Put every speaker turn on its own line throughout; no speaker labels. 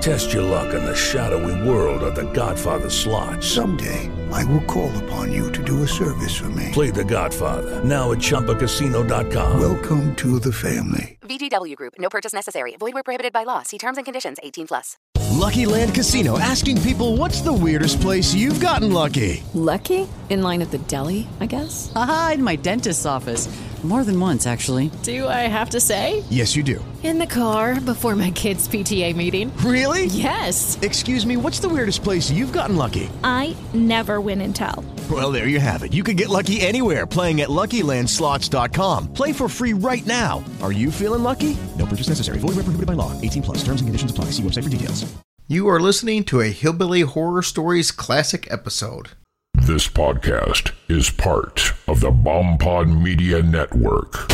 Test your luck in the shadowy world of The Godfather slot.
Someday, I will call upon you to do a service for me.
Play The Godfather now at ChumbaCasino.com.
Welcome to the family.
VGW Group. No purchase necessary. Void where prohibited by law. See terms and conditions. 18 plus.
Lucky Land Casino asking people, "What's the weirdest place you've gotten lucky?"
Lucky? In line at the deli, I guess.
Aha, in my dentist's office. More than once, actually.
Do I have to say?
Yes, you do.
In the car before my kids' PTA meeting.
Really?
Yes.
Excuse me. What's the weirdest place you've gotten lucky?
I never win and tell.
Well, there you have it. You can get lucky anywhere playing at LuckyLandSlots.com. Play for free right now. Are you feeling lucky? No purchase necessary. Void where prohibited by law. 18 plus. Terms and conditions apply. See website for details.
You are listening to a Hillbilly Horror Stories classic episode.
This podcast is part of the Bombpod Media Network.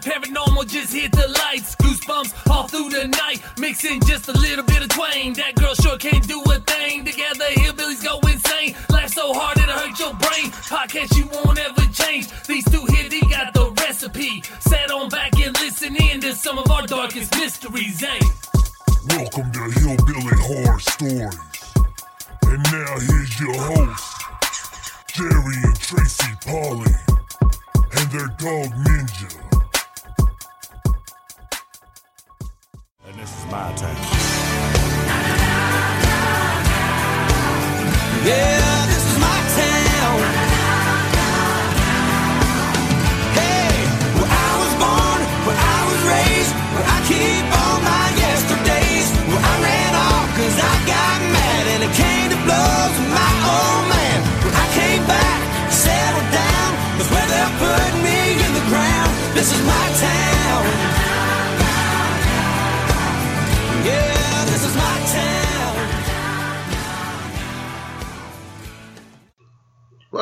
Paranormal just hit the lights. Goosebumps all through the night. Mixing just a little bit of twain. That girl sure can't do a thing. Together, hillbillies go insane. Laugh so hard it'll hurt your brain. Podcast you won't ever change. These two here, they got the recipe. Sat on back and listen in to some of our darkest mysteries, eh?
Welcome to Hillbilly Horror Stories. And now here's your host, Jerry and Tracy Polly, and their dog Ninja.
And this is my time.
Yeah,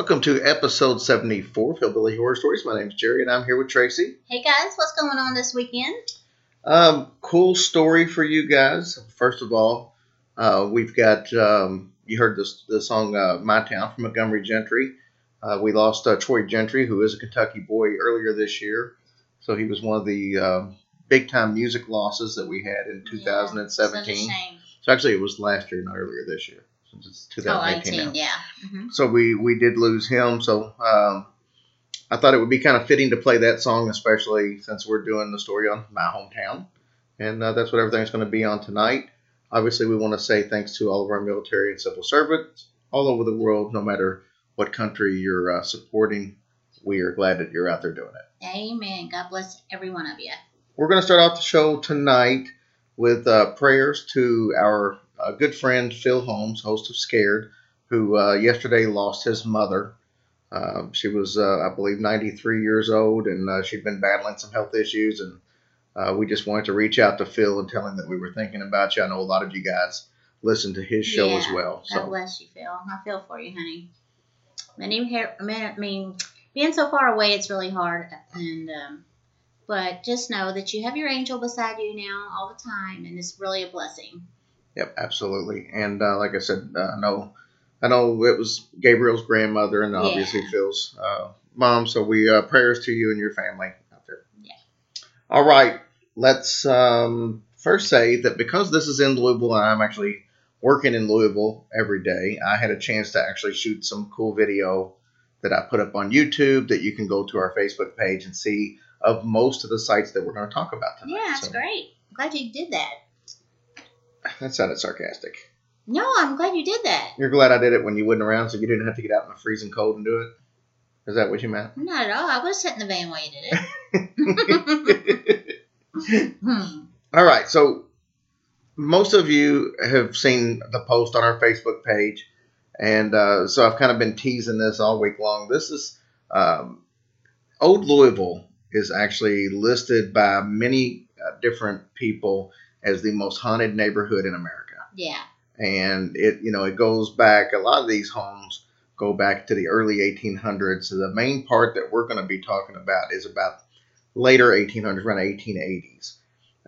Welcome to episode 74 of Hillbilly Horror Stories. My name's Jerry, and I'm here with Tracy.
Hey guys, what's going on this weekend?
Um, cool story for you guys. First of all, uh, we've got um, you heard this the song uh, "My Town" from Montgomery Gentry. Uh, we lost uh, Troy Gentry, who is a Kentucky boy, earlier this year. So he was one of the uh, big time music losses that we had in 2017.
Such a shame.
So actually, it was last year, not earlier this year, it's
Oh,
2018 now.
18, yeah. hmm
So we we did lose him. So um, I thought it would be kind of fitting to play that song, especially since we're doing the story on my hometown, and uh, that's what everything's going to be on tonight. Obviously, we want to say thanks to all of our military and civil servants all over the world, no matter what country you're uh, supporting. We are glad that you're out there doing it.
Amen. God bless every one of you.
We're going to start off the show tonight with uh, prayers to our uh, good friend Phil Holmes, host of Scared, who uh, yesterday lost his mother. Uh, she was, uh, I believe, 93 years old, and uh, she'd been battling some health issues. And uh, we just wanted to reach out to Phil and tell him that we were thinking about you. I know a lot of you guys listen to his show as
Yeah.
well.
God
So
bless you, Phil. I feel for you, honey. And even here, I mean, being so far away, it's really hard. And um, but just know that you have your angel beside you now all the time, and it's really a blessing.
Yep, absolutely. And uh, like I said, uh, I know, I know it was Gabriel's grandmother and obviously Phil's uh, mom. So we uh, prayers to you and your family out there.
Yeah.
All right, let's um, first say that because this is in Louisville and I'm actually working in Louisville every day, I had a chance to actually shoot some cool video that I put up on YouTube that you can go to our Facebook page and see of most of the sites that we're going to talk about tonight.
Yeah, that's
So,
great. Glad you did that.
That sounded sarcastic.
No, I'm glad you did that.
You're glad I did it when you wasn't around, so you didn't have to get out in the freezing cold and do it. Is that what you meant?
Not at all. I was sat in the van while you did it. hmm.
All right, so most of you have seen the post on our Facebook page, and uh, so I've kind of been teasing this all week long. This is um, Old Louisville is actually listed by many uh, different people as the most haunted neighborhood in America,
Yeah.
and it you know it goes back. A lot of these homes go back to the early 1800s. So the main part that we're going to be talking about is about later 1800s, around 1880s.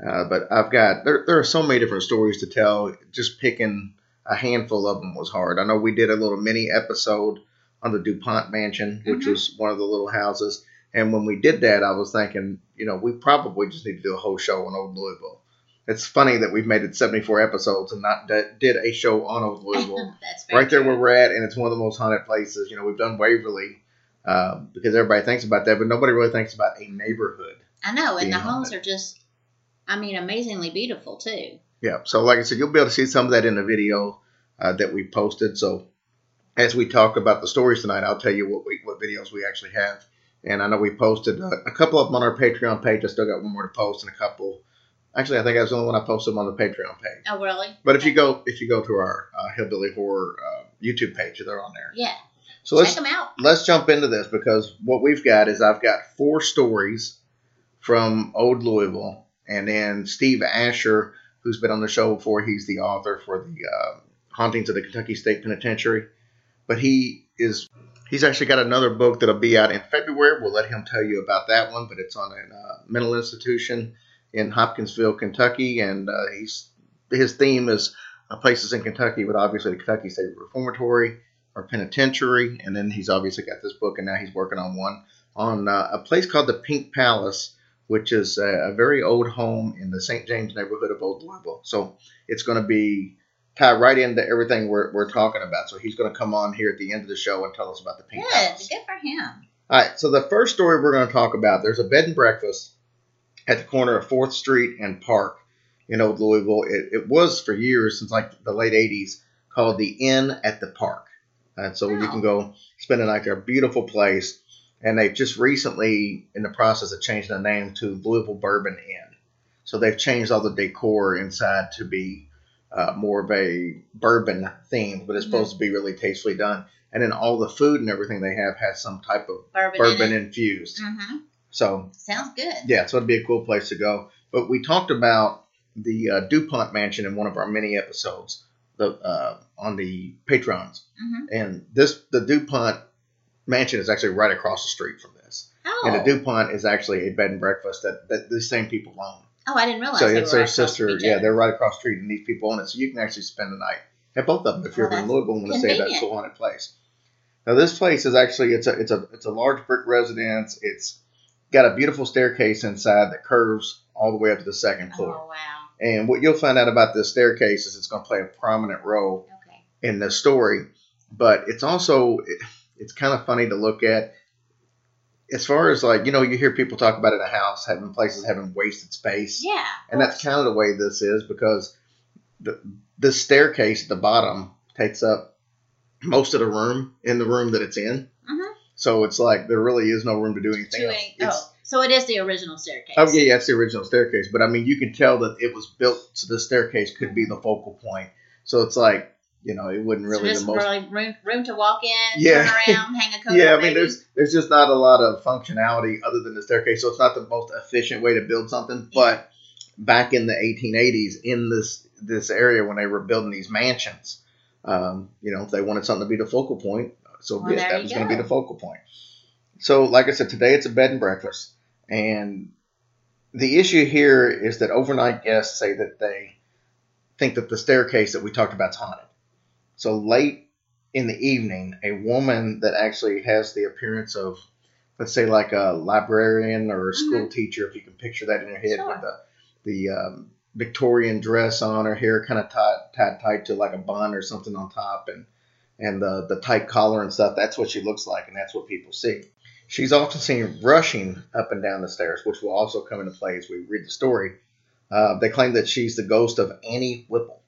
Uh, but I've got there, there are so many different stories to tell. Just picking a handful of them was hard. I know we did a little mini episode on the DuPont Mansion, which was one of the little houses. And when we did that, I was thinking, you know, we probably just need to do a whole show on Old Louisville. It's funny that we've made it 74 episodes and not d- did a show on Old Louisville right there where we're at, and it's one of the most haunted places. You know, we've done Waverly uh, because everybody thinks about that, but nobody really thinks about a neighborhood.
I know, and the homes are just, I mean, amazingly beautiful too.
Yeah. So, like I said, you'll be able to see some of that in the video uh, that we posted. So, as we talk about the stories tonight, I'll tell you what we what videos we actually have. And I know we posted a, a couple of them on our Patreon page. I still got one more to post, and a couple. Actually, I think I was the only one I posted them on the Patreon page.
Oh, really?
But if you go if you go to our uh, Hillbilly Horror uh, YouTube page, they're on there.
Yeah.
So let's
Check them out.
let's jump into this because what we've got is I've got four stories from Old Louisville, and then Steve Asher, who's been on the show before, he's the author for the uh, Hauntings of the Kentucky State Penitentiary. But he is he's actually got another book that'll be out in February. We'll let him tell you about that one, but it's on a uh, mental institution in Hopkinsville, Kentucky, and uh, he's his theme is uh, places in Kentucky, but obviously the Kentucky State Reformatory or Penitentiary, and then he's obviously got this book, and now he's working on one on uh, a place called the Pink Palace, which is a, a very old home in the St. James neighborhood of Old Louisville. So it's going to be tied right into everything we're, we're talking about. So he's going to come on here at the end of the show and tell us about the Pink
Good.
Palace.
Good for him.
All right, so the first story we're going to talk about there's a bed and breakfast at the corner of 4th Street and Park in Old Louisville. It, it was for years, since like the late 80s, called the Inn at the Park. And so you can go spend a night there. Beautiful place. And they've just recently, in the process of changing the name to Louisville Bourbon Inn. So they've changed all the decor inside to be uh, more of a bourbon theme, but it's supposed to be really tastefully done. And then all the food and everything they have has some type of
Bourbon,
bourbon
in
infused.
Mm-hmm.
So
Sounds good.
yeah, so it'd be a cool place to go. But we talked about the uh, Dupont Mansion in one of our mini episodes, the uh, on the Patrons,
Mhm.
and this the Dupont Mansion is actually right across the street from this,
Oh.
and the Dupont is actually a bed and breakfast that, that the same people own.
oh, I didn't realize.
so it's their sister. Yeah, they're right across the street, and these people own it, so you can actually spend the night at both of them if you're
Well,
in Louisville and want to stay at that cool haunted place. Now this place is actually it's a it's a it's a large brick residence. It's got a beautiful staircase inside that curves all the way up to the second oh, floor.
Oh wow.
And what you'll find out about this staircase is it's going to play a prominent role
Okay.
in the story, but it's also it, it's kind of funny to look at. As far as like you know, you hear people talk about in a house having places having wasted space.
Yeah.
And that's kind of the way this is because the the staircase at the bottom takes up most of the room in the room that it's in. So it's like there really is no room to do anything
To
else.
Oh, so it is the original staircase.
Oh yeah, yeah, it's the original staircase. But I mean, you can tell that it was built so the staircase could be the focal point. So it's like you know, it wouldn't really
just
the most.
really room, room to walk in,
Yeah.
turn around, hang a coat.
yeah, I mean,
maybe.
there's there's just not a lot of functionality other than the staircase. So it's not the most efficient way to build something. But back in the 1880s, in this this area when they were building these mansions, um, you know, if they wanted something to be the focal point, so
Well,
That was going to be the focal point. So, like I said, today it's a bed and breakfast, and the issue here is that overnight guests say that they think that the staircase that we talked about is haunted. So late in the evening, a woman that actually has the appearance of, let's say, like a librarian or a school teacher, if you can picture that in your head, with the the um, Victorian dress on, her hair kind of tied, tied tight to like a bun or something on top, and and the the tight collar and stuff. That's what she looks like, and that's what people see. She's often seen rushing up and down the stairs, which will also come into play as we read the story. Uh, they claim that she's the ghost of Annie Whipple.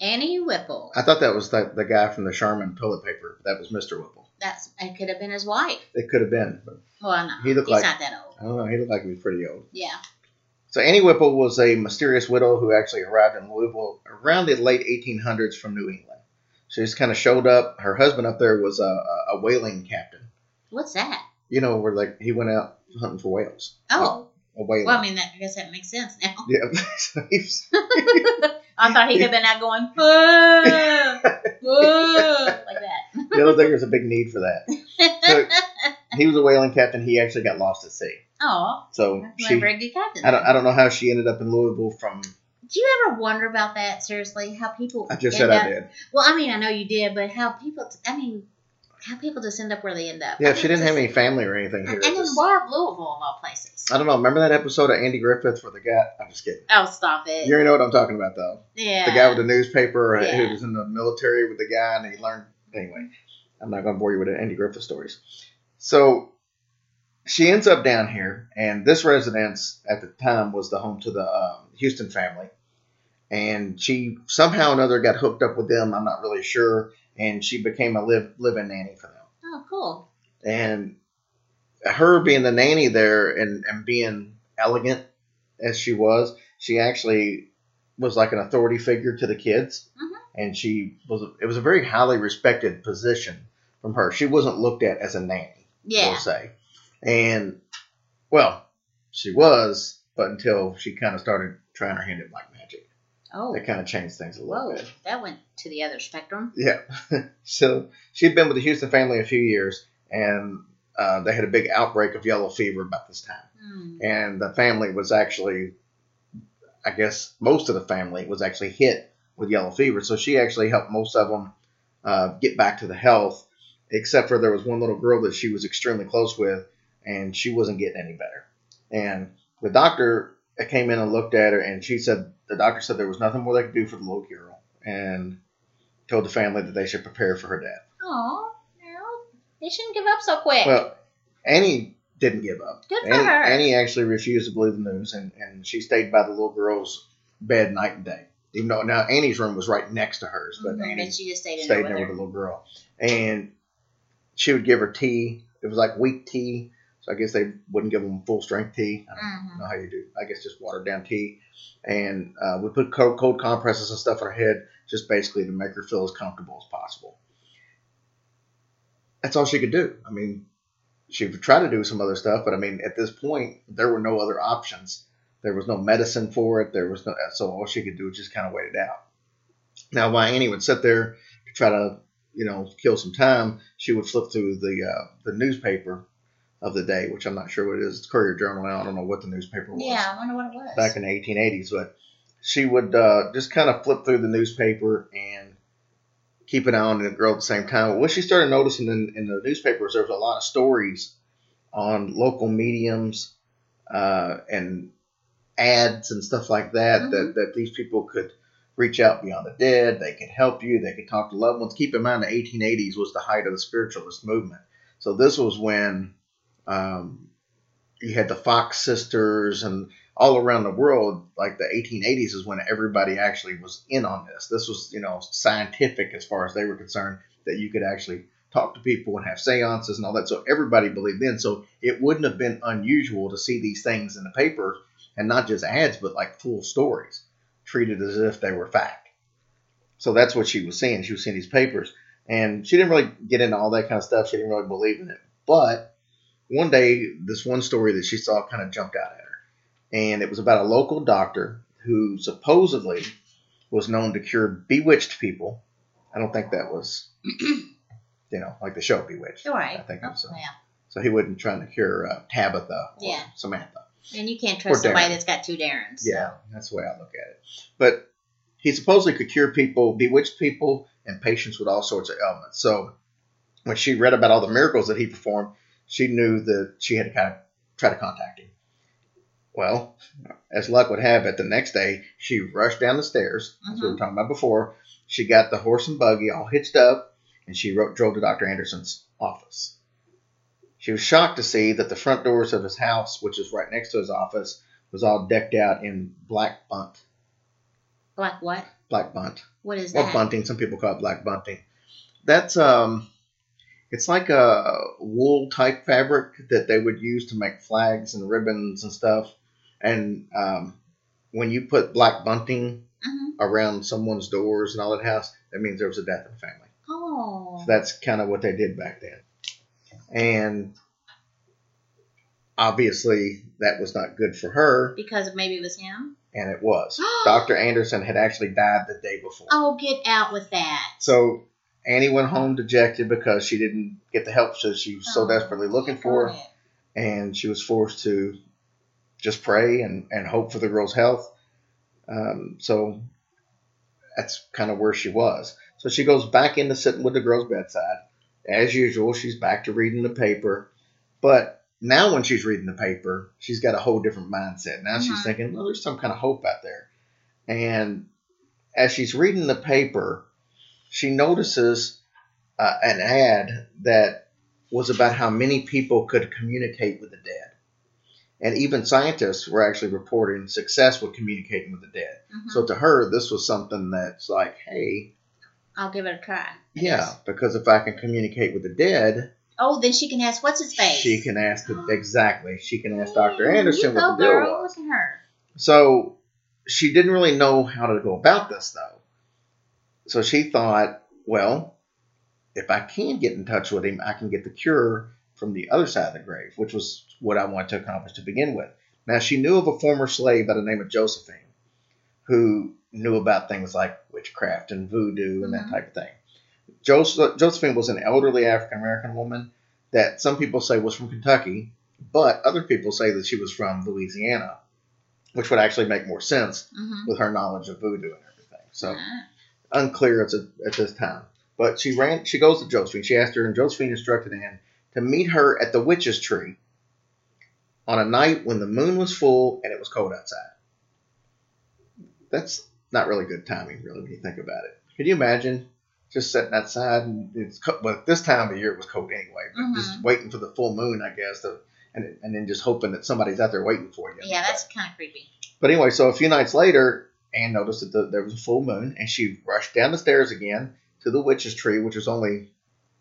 Annie Whipple.
I thought that was the, the guy from the Charmin toilet paper. That was Mr. Whipple.
That's it. Could have been his wife.
It could have been.
Well, no,
He looked
he's
like-
not that old.
I don't know. He looked like he was pretty old.
Yeah.
So Annie Whipple was a mysterious widow who actually arrived in Louisville around the late 1800s from New England. She just kind of showed up. Her husband up there was a, a, whaling captain.
What's that?
You know, where like he went out hunting for whales.
Oh.
A whaler.
Well, I mean, that, I guess that makes sense now.
yeah.
I thought he could have been out going, "Ah, ah," like that.
I don't think there's a big need for that. So he was a whaling captain. He actually got lost at sea.
Oh,
So she,
a very good captain.
I don't, I don't know how she ended up in Louisville from.
Do you ever wonder about that? Seriously, how people?
I just said I did.
Well, I mean, I know you did, but how people? I mean, how people just end up where they end up?
Yeah,
I
she didn't have any family or anything here.
And in why Louisville of all places?
I don't know. Remember that episode of Andy Griffith where the guy? I'm just kidding.
Oh, stop it!
You already know what I'm talking about, though.
yeah,
The guy with the newspaper
Yeah.
who was in the military with the guy, and he learned. Anyway, I'm not going to bore you with Andy Griffith stories. So she ends up down here, and this residence at the time was the home to the um, Houston family. And she somehow or another got hooked up with them. I'm not really sure. And she became a live live-in nanny for them.
Oh, cool.
And her being the nanny there and, and being elegant as she was, she actually was like an authority figure to the kids. Mm-hmm. And she was, it was a very highly respected position from her. She wasn't looked at as a nanny,
Yeah.
we'll say. And, well, she was, but until she kind of started trying her hand at black magic.
Oh,
That kind of changed things a little
whoa,
bit.
that went to the other spectrum.
Yeah. so she'd been with the Houston family a few years, and uh, they had a big outbreak of yellow fever about this time.
Hmm.
And the family was actually, I guess, most of the family was actually hit with yellow fever. So she actually helped most of them uh, get back to the health, except for there was one little girl that she was extremely close with, and she wasn't getting any better. And the doctor came in and looked at her, and she said the doctor said there was nothing more they could do for the little girl, and told the family that they should prepare for her death.
Oh, no, they shouldn't give up so quick.
Well, Annie didn't give up.
Good for
Annie,
her.
Annie actually refused to believe the news, and, and she stayed by the little girl's bed night and day. Even though now Annie's room was right next to hers, but
Mhm,
Annie
but she just stayed in
stayed
there with
with the little girl, and she would give her tea. It was like weak tea, so I guess they wouldn't give them full strength tea. I don't
Mhm.
know how you do. I guess just watered down tea, and uh, we put cold, cold compresses and stuff on her head, just basically to make her feel as comfortable as possible. That's all she could do. I mean, she would try to do some other stuff, but I mean, at this point, there were no other options. There was no medicine for it. There was no, so all she could do was just kind of wait it out. Now, while Annie would sit there to try to, you know, kill some time, she would flip through the uh, the newspaper of the day, which I'm not sure what it is. It's Courier Journal now. I don't know what the newspaper was
Yeah, I wonder what it was.
back in the 1880s, but she would uh, just kind of flip through the newspaper and keep an eye on the girl at the same time. What she started noticing in, in the newspapers, there was a lot of stories on local mediums uh, and ads and stuff like that, that that these people could reach out beyond the dead. They could help you. They could talk to loved ones. Keep in mind, the 1880s was the height of the spiritualist movement. So this was when um, you had the Fox sisters and all around the world, like the 1880s is when everybody actually was in on this. This was, you know, scientific as far as they were concerned, that you could actually talk to people and have seances and all that. So everybody believed in. So it wouldn't have been unusual to see these things in the paper and not just ads, but like full stories treated as if they were fact. So that's what she was seeing. She was seeing these papers and she didn't really get into all that kind of stuff. She didn't really believe in it. But one day, this one story that she saw kind of jumped out at her. And it was about a local doctor who supposedly was known to cure bewitched people. I don't think that was, you know, like the show Bewitched.
Right.
I think it was.
Oh,
uh,
yeah.
So he wasn't trying to cure uh, Tabitha or
Yeah.
Samantha.
And you can't trust somebody that's got two Darrens.
Yeah, that's the way I look at it. But he supposedly could cure people, bewitched people, and patients with all sorts of ailments. So when she read about all the miracles that he performed, she knew that she had to kind of try to contact him. Well, as luck would have it, the next day she rushed down the stairs, as we were talking about before. She got the horse and buggy all hitched up, and she ro- drove to Dr. Anderson's office. She was shocked to see that the front doors of his house, which is right next to his office, was all decked out in black bunt.
Black what?
Black bunt.
What is
Or
that?
bunting. Some people call it black bunting. That's um, it's like a wool type fabric that they would use to make flags and ribbons and stuff. And um, when you put black bunting
Mhm.
around someone's doors and all that house, that means there was a death in the family.
Oh.
So that's kind of what they did back then. And obviously, that was not good for her,
Because maybe it was him.
and it was. Dr. Anderson had actually died the day before.
Oh, get out with that.
So Annie went home dejected because she didn't get the help that she was so
Oh,
desperately looking for, and she was forced to just pray and, and hope for the girl's health. Um, so that's kind of where she was. So she goes back into sitting with the girl's bedside. As usual, she's back to reading the paper. But now, when she's reading the paper, she's got a whole different mindset. Now she's
Mhm.
thinking, well, there's some kind of hope out there. And as she's reading the paper, she notices uh, an ad that was about how many people could communicate with the dead. And even scientists were actually reporting success with communicating with the dead.
Mhm.
So to her, this was something that's like, hey,
I'll give it a try.
yeah, because if I can communicate with the dead,
Oh, then she can ask, what's his face?
she can ask the, exactly. She can ask Dr. Anderson
you
what the deal
girl.
was.
Her.
So she didn't really know how to go about this though. So she thought, well, if I can get in touch with him, I can get the cure from the other side of the grave, which was what I wanted to accomplish to begin with. Now she knew of a former slave by the name of Josephine who knew about things like witchcraft and voodoo and that type of thing. Joseph, Josephine was an elderly African American woman that some people say was from Kentucky, but other people say that she was from Louisiana, which would actually make more sense
Mhm.
with her knowledge of voodoo and everything. So
Ah.
Unclear at, the, at this time. But she ran. She goes to Josephine. She asked her, and Josephine instructed Anne to meet her at the witch's tree on a night when the moon was full and it was cold outside. That's not really good timing, really, when you think about it. Can you imagine just sitting outside and it's co- well, this time of year it was cold anyway, but just mm-hmm. waiting for the full moon, I guess, to, and and then just hoping that somebody's out there waiting for you.
Yeah, that's kind of creepy.
But anyway, so a few nights later, Anne noticed that the, there was a full moon, and she rushed down the stairs again to the witch's tree, which was only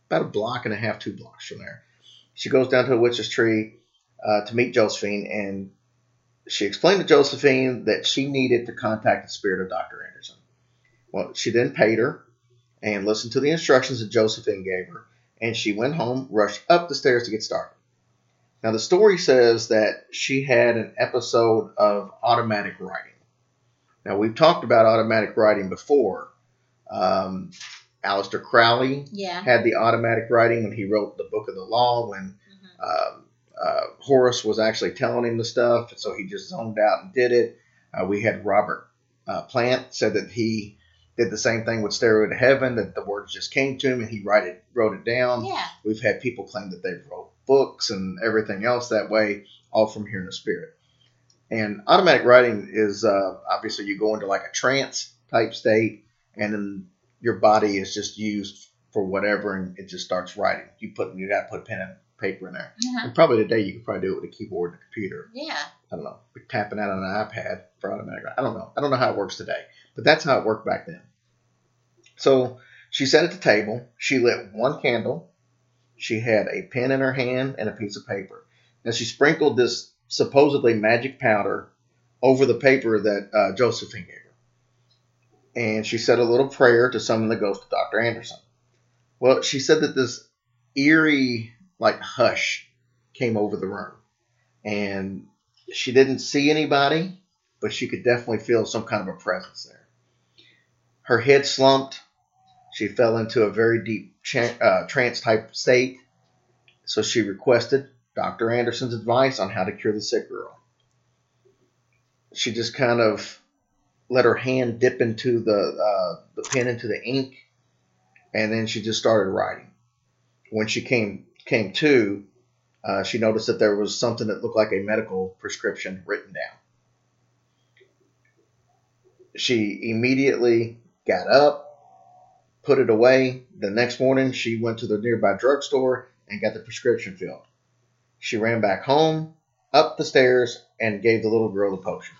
about a block and a half, two blocks from there. She goes down to the witch's tree uh, to meet Josephine, and she explained to Josephine that she needed to contact the spirit of Dr. Anderson. Well, she then paid her and listened to the instructions that Josephine gave her, and she went home, rushed up the stairs to get started. Now, the story says that she had an episode of automatic writing. Now, we've talked about automatic writing before. Um, Aleister Crowley
Yeah.
had the automatic writing when he wrote the Book of the Law, when um, uh, Horus was actually telling him the stuff, so he just zoned out and did it. Uh, we had Robert uh, Plant said that he did the same thing with Stairway to Heaven, that the words just came to him and he write it, wrote it down.
Yeah.
We've had people claim that they wrote books and everything else that way, all from hearing the spirit. And automatic writing is uh, obviously you go into like a trance type state, and then your body is just used for whatever, and it just starts writing. You put you got to put pen and paper in there.
Uh-huh.
And probably today you could probably do it with a keyboard and a computer.
Yeah.
I don't know, tapping out on an iPad for automatic. I don't know. I don't know how it works today, but that's how it worked back then. So she sat at the table. She lit one candle. She had a pen in her hand and a piece of paper. Now she sprinkled this supposedly magic powder over the paper that uh, Josephine gave her. And she said a little prayer to summon the ghost of Dr. Anderson. Well, she said that this eerie, like, hush came over the room. And she didn't see anybody, but she could definitely feel some kind of a presence there. Her head slumped. She fell into a very deep cha- uh, trance type state. So she requested Dr. Anderson's advice on how to cure the sick girl. She just kind of let her hand dip into the uh, the pen into the ink, and then she just started writing. When she came came to, uh, she noticed that there was something that looked like a medical prescription written down. She immediately got up, put it away. The next morning, she went to the nearby drugstore and got the prescription filled. She ran back home, up the stairs, and gave the little girl the potion.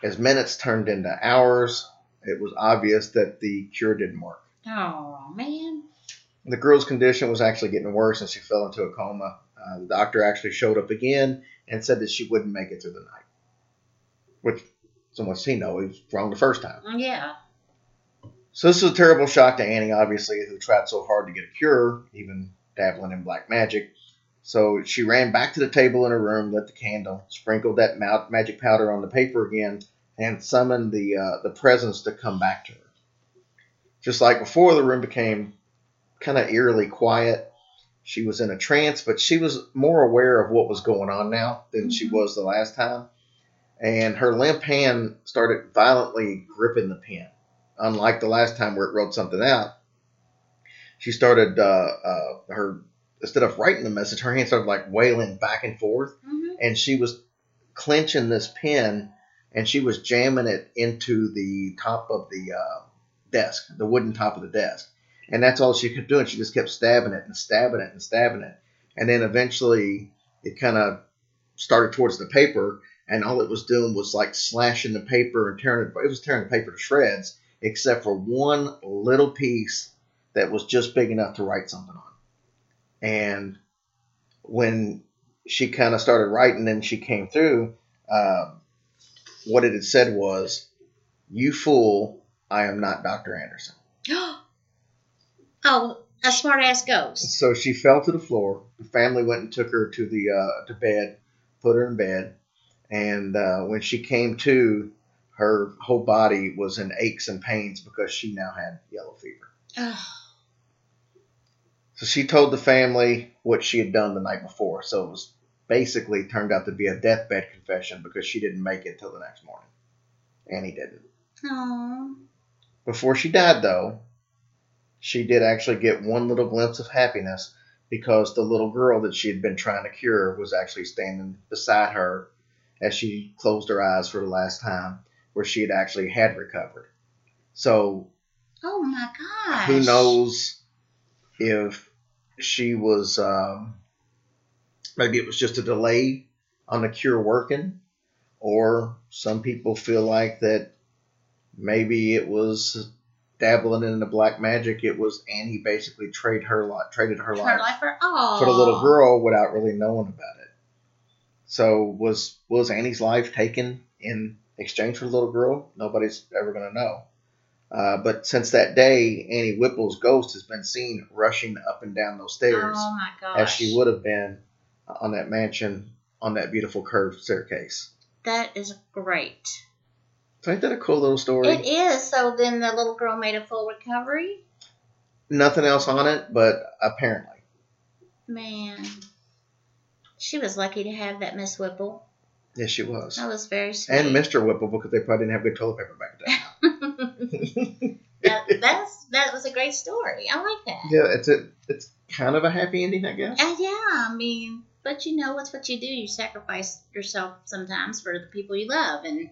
As minutes turned into hours, it was obvious that the cure didn't work.
Oh man.
The girl's condition was actually getting worse and she fell into a coma. Uh, the doctor actually showed up again and said that she wouldn't make it through the night. Which, so much he know, he was wrong the first time.
Yeah.
So this was a terrible shock to Annie, obviously, who tried so hard to get a cure, even dabbling in black magic. So she ran back to the table in her room, lit the candle, sprinkled that ma- magic powder on the paper again, and summoned the uh, the presence to come back to her. Just like before, the room became kind of eerily quiet. She was in a trance, but she was more aware of what was going on now than she was the last time. And her limp hand started violently gripping the pen. Unlike the last time where it wrote something out, she started uh, uh, her instead of writing the message, her hand started like wailing back and forth, and she was clenching this pen and she was jamming it into the top of the uh, desk, the wooden top of the desk, and that's all she could do. And she just kept stabbing it and stabbing it and stabbing it, and then eventually it kind of started towards the paper, and all it was doing was like slashing the paper and tearing it. It was tearing the paper to shreds, except for one little piece that was just big enough to write something on. And when she kind of started writing and she came through, uh, what it had said was, You fool, I am not Dr. Anderson.
oh, a smart ass ghost.
So she fell to the floor. The family went and took her to the uh, to bed, put her in bed, and uh, when she came to, her whole body was in aches and pains because she now had yellow fever.
Oh,
So she told the family what she had done the night before. So it was basically turned out to be a deathbed confession because she didn't make it till the next morning. Annie didn't.
Aw.
Before she died, though, she did actually get one little glimpse of happiness because the little girl that she had been trying to cure was actually standing beside her as she closed her eyes for the last time, where she had actually had recovered. So
Oh my gosh.
who knows if she was um, maybe it was just a delay on the cure working or some people feel like that maybe it was dabbling in the black magic. It was annie basically trade her lot, traded her,
Her
life
life for
for the little girl without really knowing about it. So was was annie's life taken in exchange for the little girl? Nobody's ever going to know uh, but since that day, Annie Whipple's ghost has been seen rushing up and down those stairs
Oh my gosh.
as she would have been on that mansion on that beautiful curved staircase.
That is great.
So ain't that a cool little story?
It is. So then the little girl made a full recovery.
Nothing else on it, but apparently.
Man, she was lucky to have that Miss Whipple.
Yes, she was.
That was very sweet.
And Mr. Whipple because they probably didn't have good toilet paper back then.
that, that's that was a great story. I like that.
yeah, it's a it's kind of a happy ending, I guess.
Uh, yeah, I mean, but you know, it's what you do. You sacrifice yourself sometimes for the people you love, and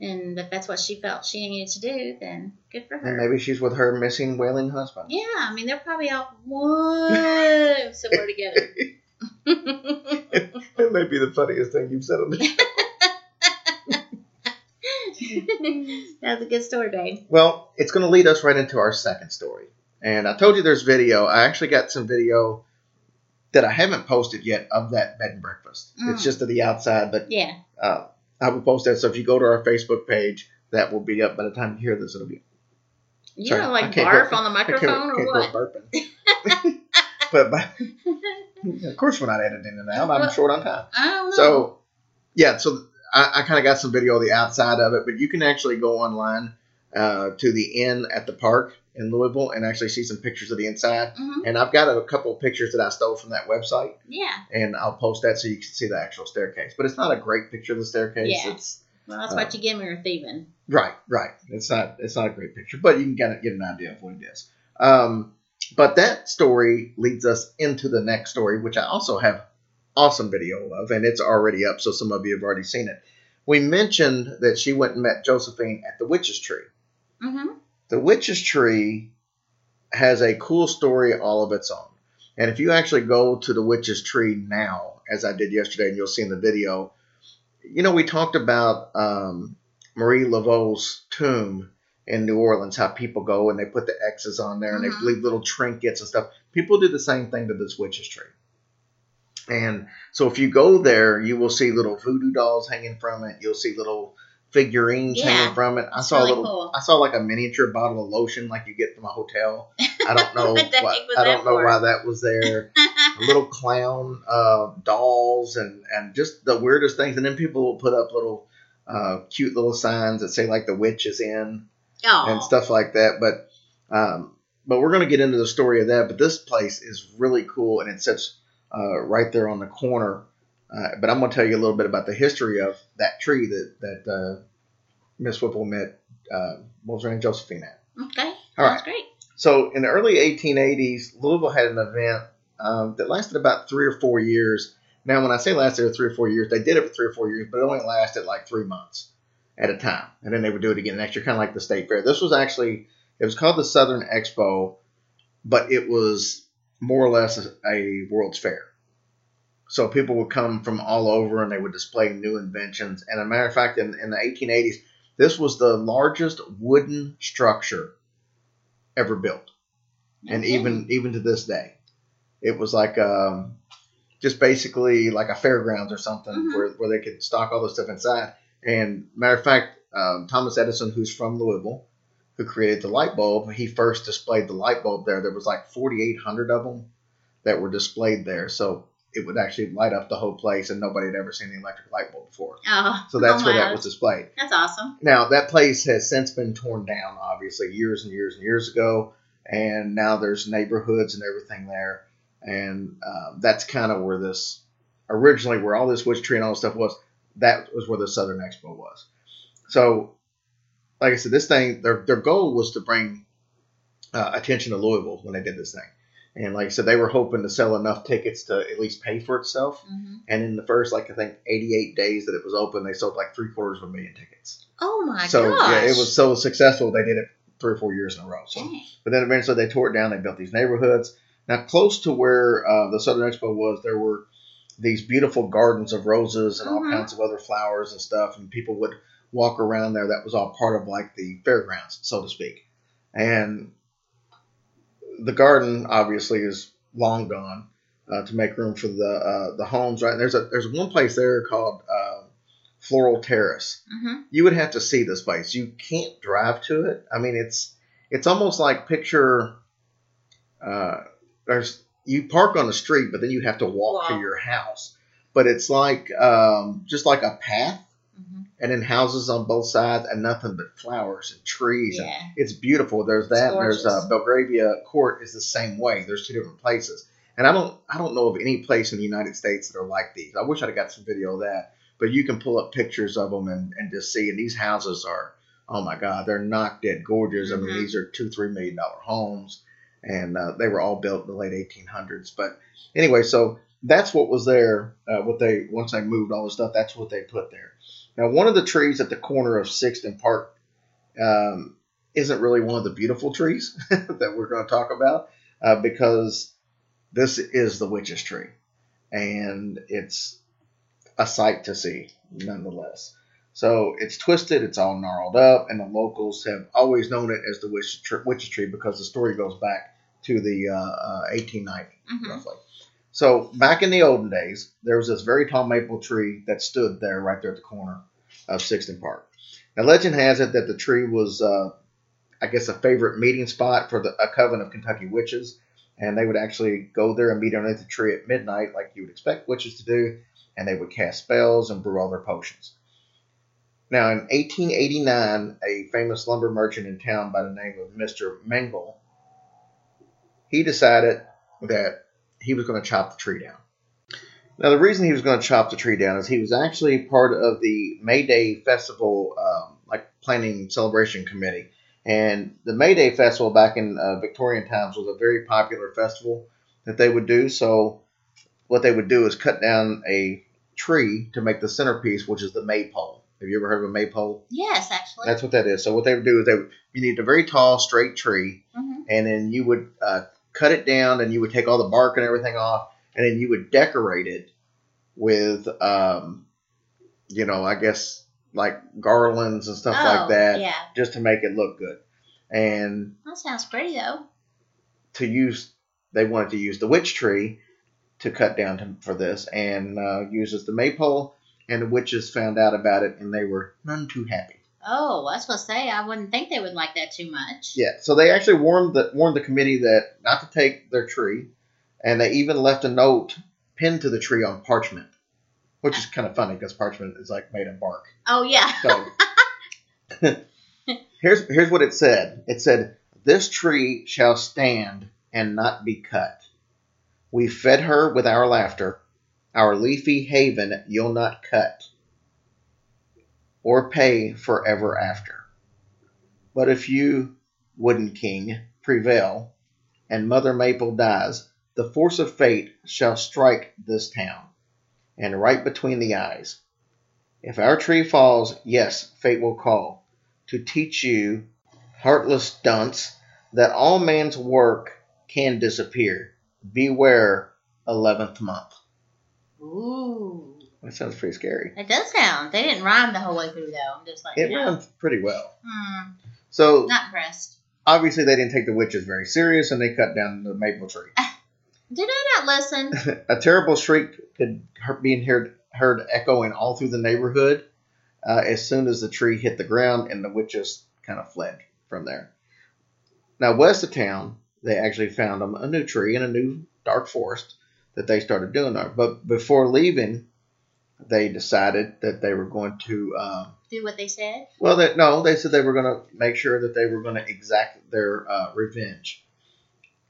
and if that's what she felt she needed to do, then good for her.
And maybe she's with her missing wailing husband.
Yeah, I mean, they're probably all whoa somewhere together.
it may be the funniest thing you've said on the show.
That's a good story, babe.
Well, it's going to lead us right into our second story. And I told you there's video. I actually got some video that I haven't posted yet of that bed and breakfast.
Mm.
It's just to the outside, but
Yeah.
uh, I will post that. So if you go to our Facebook page, that will be up by the time you hear this. It'll be.
You
Sorry, I
like barf
go-
on the microphone or what?
but by, of course, we're not editing it out. I'm
Well,
short on time.
Don't.
So, yeah, so I, I kind of got some video of the outside of it, but you can actually go online uh, to the inn at the park in Louisville and actually see some pictures of the inside.
Mhm.
And I've got a couple of pictures that I stole from that website,
yeah.
and I'll post that so you can see the actual staircase. But it's not a great picture of the staircase.
Yeah.
It's
Well, that's
uh,
what you get when you're thieving.
right, right. It's not it's not a great picture, but you can kind of get an idea of what it is. Um, but that story leads us into the next story, which I also have awesome video of, and it's already up, so some of you have already seen it. We mentioned that she went and met Josephine at the witch's tree.
Mm-hmm.
The witch's tree has a cool story all of its own. And if you actually go to the witch's tree now, as I did yesterday, and you'll see in the video, you know, we talked about um, Marie Laveau's tomb in New Orleans, how people go and they put the X's on there and
Mhm.
they leave little trinkets and stuff. People do the same thing to this witch's tree. And so if you go there, you will see little voodoo dolls hanging from it. You'll see little figurines
Yeah,
hanging from it. I saw
really
a little
cool.
I saw like a miniature bottle of lotion like you get from a hotel. I don't know why, I
that
don't know
for?
why that was there. little clown uh, dolls and and just the weirdest things. And then people will put up little uh, cute little signs that say like the witch is in
Oh,
and stuff like that. But um, but we're gonna get into the story of that. But this place is really cool and it's sits uh, right there on the corner. Uh, but I'm gonna tell you a little bit about the history of that tree that that uh, Miss Whipple met. Uh, what was her name? Josephine at.
okay.
all right,
great.
So in the early 1880s, Louisville had an event um, that lasted about three or four years. Now, when I say lasted three or four years, they did it for three or four years, but it only lasted like three months at a time, and then they would do it again next year, kind of like the state fair. This was actually it was called the Southern Expo, but it was more or less a, a World's Fair. So people would come from all over and they would display new inventions. And a matter of fact, in, in the 1880s, this was the largest wooden structure ever built, and
Okay.
even even to this day, it was like um, just basically like a fairgrounds or something
Mhm.
where, where they could stock all this stuff inside. And matter of fact, um, Thomas Edison, who's from Louisville, who created the light bulb, he first displayed the light bulb there. There was like 4,800 of them that were displayed there, so it would actually light up the whole place, and nobody had ever seen the electric light bulb before.
Oh,
So that's
oh
where that was displayed.
That's awesome.
Now that place has since been torn down, obviously years and years and years ago, and now there's neighborhoods and everything there, and um, that's kind of where this originally where all this witch tree and all this stuff was. That was where the Southern Expo was. So, like I said, this thing their their goal was to bring uh, attention to Louisville when they did this thing, and like I said, they were hoping to sell enough tickets to at least pay for itself.
hmm
And in the first, like I think, 88 days that it was open, they sold like three quarters of a million tickets
Oh my
so
gosh.
yeah, it was so successful they did it three or four years in a row. So,
Dang.
but then eventually they tore it down. They built these neighborhoods. Now, close to where uh, the Southern Expo was, there were these beautiful gardens of roses and all
Mhm.
kinds of other flowers and stuff, and people would walk around there. That was all part of like the fairgrounds, so to speak. And the garden obviously is long gone uh, to make room for the uh, the homes. Right, and there's a there's one place there called uh, Floral Terrace
hmm
you would have to see this place. You can't drive to it. I mean, it's it's almost like picture. Uh, there's you park on the street, but then you have to walk to your house. But it's like um, just like a path, and then houses on both sides, and nothing but flowers and trees. and
Yeah.
it's beautiful. There's that. and there's uh. Belgravia Court is the same way. There's two different places, and I don't I don't know of any place in the United States that are like these. I wish I'd have got some video of that, but you can pull up pictures of them and, and just see. And these houses are oh my god, they're knock dead gorgeous. I mean,
Mhm.
these are two three million dollar homes, and uh, they were all built in the late 1800s. But anyway, so that's what was there. Uh, what they once they moved all the stuff, that's what they put there. Now, one of the trees at the corner of Sixth and Park um, isn't really one of the beautiful trees that we're going to talk about uh, because this is the witch's tree, and it's a sight to see nonetheless. So it's twisted, it's all gnarled up, and the locals have always known it as the witch witch's tree because the story goes back to the uh, uh, 1890
Mhm.
roughly. So back in the olden days, there was this very tall maple tree that stood there right there at the corner of Sixth and Park. Now, legend has it that the tree was, uh, I guess, a favorite meeting spot for the, a coven of Kentucky witches, and they would actually go there and meet underneath the tree at midnight, like you would expect witches to do, and they would cast spells and brew all their potions. Now, in 1889, a famous lumber merchant in town by the name of Mr. Mengel, he decided that he was going to chop the tree down. Now, the reason he was going to chop the tree down is he was actually part of the May Day Festival, um, like planning celebration committee, And the May Day Festival back in uh, Victorian times was a very popular festival that they would do. So what they would do is cut down a tree to make the centerpiece, which is the maypole. Have you ever heard of a maypole?
Yes, actually.
That's what that is. So what they would do is they would, you need a very tall, straight tree,
Mhm.
and then you would uh, cut it down, and you would take all the bark and everything off, and then you would decorate it with, um, you know, I guess like garlands and stuff
Oh,
like that,
yeah.
just to make it look good. And
That sounds pretty though.
to use, they wanted to use the witch tree to cut down to, for this, and uh, uses the maypole. And the witches found out about it, and they were none too happy.
Oh, I was supposed to say I wouldn't think they would like that too much.
Yeah, so they actually warned the warned the committee that not to take their tree, and they even left a note pinned to the tree on parchment, which is kind of funny because parchment is like made of bark.
Oh yeah.
So here's here's what it said. It said, "This tree shall stand and not be cut. We fed her with our laughter, our leafy haven you'll not cut, or pay forever after. But if you, wooden king, prevail, and Mother Maple dies, the force of fate shall strike this town, and right between the eyes. If our tree falls, yes, fate will call to teach you, heartless dunce, that all man's work can disappear. Beware, eleventh month.
Ooh.
That sounds pretty scary.
It does sound. They didn't rhyme the whole way through though. I'm just like
It
you know.
runs pretty well.
Hmm.
So
Not impressed.
obviously they didn't take the witches very serious, and they cut down the maple tree.
Did I not listen?
a terrible shriek could be heard heard echoing all through the neighborhood uh, as soon as the tree hit the ground, and the witches kind of fled from there. Now, west of town, they actually found them a new tree in a new dark forest that they started doing there. But before leaving, they decided that they were going to. Um,
Do what they said?
well, they, no, they said they were going to make sure that they were going to exact their uh, revenge.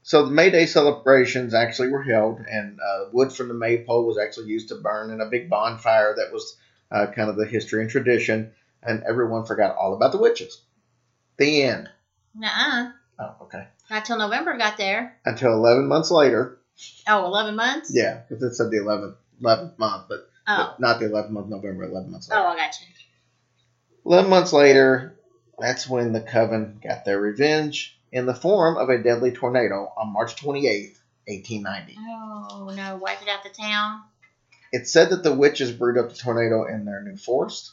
So the May Day celebrations actually were held, and uh, wood from the maypole was actually used to burn in a big bonfire that was uh, kind of the history and tradition, and everyone forgot all about the witches. The end.
Nuh-uh.
Oh, okay.
Not till November got there.
Until 11 months later,
Oh, 11 months?
yeah, because it said the 11th, 11th month, but,
Oh.
not the 11th month, November, 11 months later.
Oh, I got you.
11 months later, that's when the Coven got their revenge in the form of a deadly tornado on March 28th, 1890.
Oh, no. Wipe it out the town.
It's said that the witches brewed up the tornado in their new forest,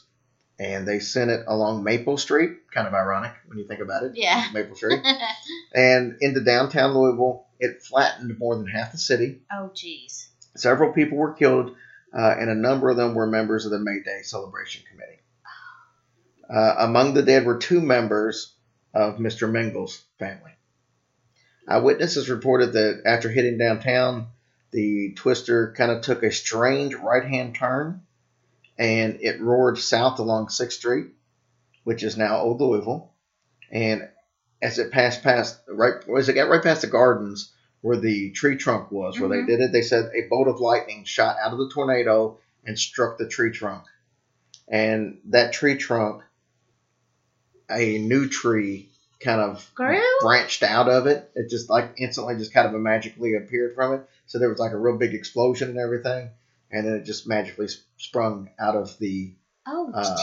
and they sent it along Maple Street. Kind of ironic when you think about it.
Yeah.
Maple Street. and into downtown Louisville. It flattened more than half the city.
oh, jeez.
Several people were killed, uh, and a number of them were members of the May Day Celebration Committee. Uh, among the dead were two members of Mr. Mengel's family. Eyewitnesses reported that after hitting downtown, the twister kind of took a strange right hand turn and it roared south along 6th Street, which is now Old Louisville. And as it passed past, right as it got right past the gardens where the tree trunk was, where
Mhm.
they did it, they said a bolt of lightning shot out of the tornado and struck the tree trunk. And that tree trunk, a new tree kind of
Grew?
branched out of it. It just like instantly just kind of magically appeared from it. So there was like a real big explosion and everything. And then it just magically sprung out of the
Oh,
Uh,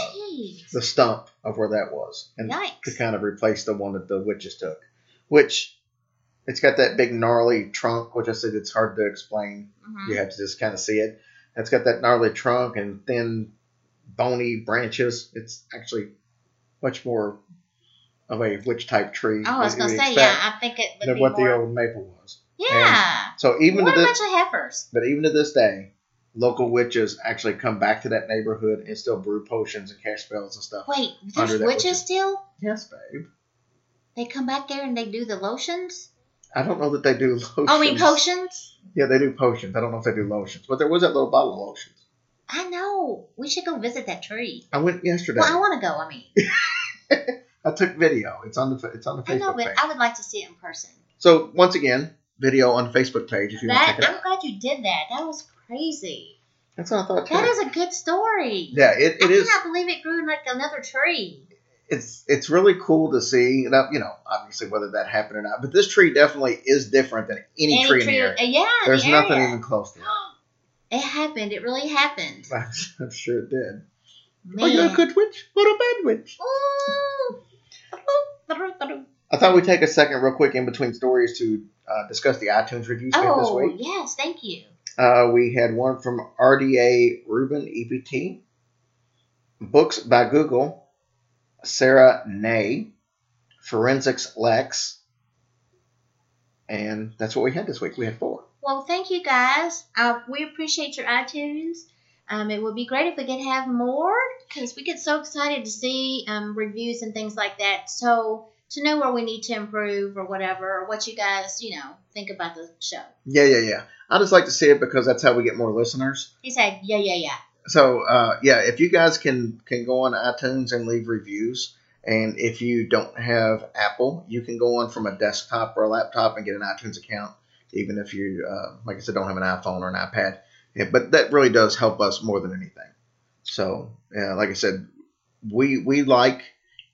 the stump of where that was, and
Yikes.
to kind of replace the one that the witches took. Which it's got that big gnarly trunk, which I said it's hard to explain.
Mhm.
You have to just kind of see it. It's got that gnarly trunk and thin, bony branches. It's actually much more of a witch type tree.
Oh, I was gonna say, yeah, I think it would
than
be
what
more.
the old maple was.
yeah.
So even
what
to
a
this,
bunch of heifers.
but even to this day, local witches actually come back to that neighborhood and still brew potions and cast spells and stuff.
Wait, there's witches
witches.
still?
Yes, babe.
They come back there and they do the lotions?
I don't know that they do lotions.
Oh, I mean potions?
Yeah, they do potions. I don't know if they do lotions, but there was that little bottle of lotions.
I know. We should go visit that tree.
I went yesterday.
Well, I want to go. I mean,
I took video. It's on the it's on the
I know,
Facebook
but
page.
I would like to see it in person.
So once again, video on the Facebook page if you want to check it
I'm glad you did that. That was crazy.
That's what I thought too.
That is a good story.
yeah, it,
I
it is.
cannot believe it grew like another tree.
It's it's really cool to see. Now, you know, obviously whether that happened or not, but this tree definitely is different than any,
Any
tree, in
tree-
the area.
yeah,
there's
the
nothing
area.
even close to it.
It happened. It really happened.
I'm sure it did.
Man.
Are you a good witch or a bad witch?
Ooh.
I thought we'd take a second, real quick, in between stories to uh, discuss the iTunes reviews had this
Oh,
week.
yes, thank you.
Uh, we had one from RDA Ruben EPT, Books by Google, Sarah Nay, Forensics Lex, and that's what we had this week. We had four.
Well, thank you guys. Uh, we appreciate your iTunes. Um, it would be great if we could have more because we get so excited to see um, reviews and things like that. So to know where we need to improve or whatever, or what you guys, you know, think about the show.
Yeah, yeah, yeah. I just like to see it because that's how we get more listeners.
He said, "Yeah, yeah, yeah."
So uh, yeah, if you guys can can go on iTunes and leave reviews, and if you don't have Apple, you can go on from a desktop or a laptop and get an iTunes account, even if you, uh, like I said, don't have an iPhone or an iPad. Yeah, but that really does help us more than anything. So yeah, like I said, we we like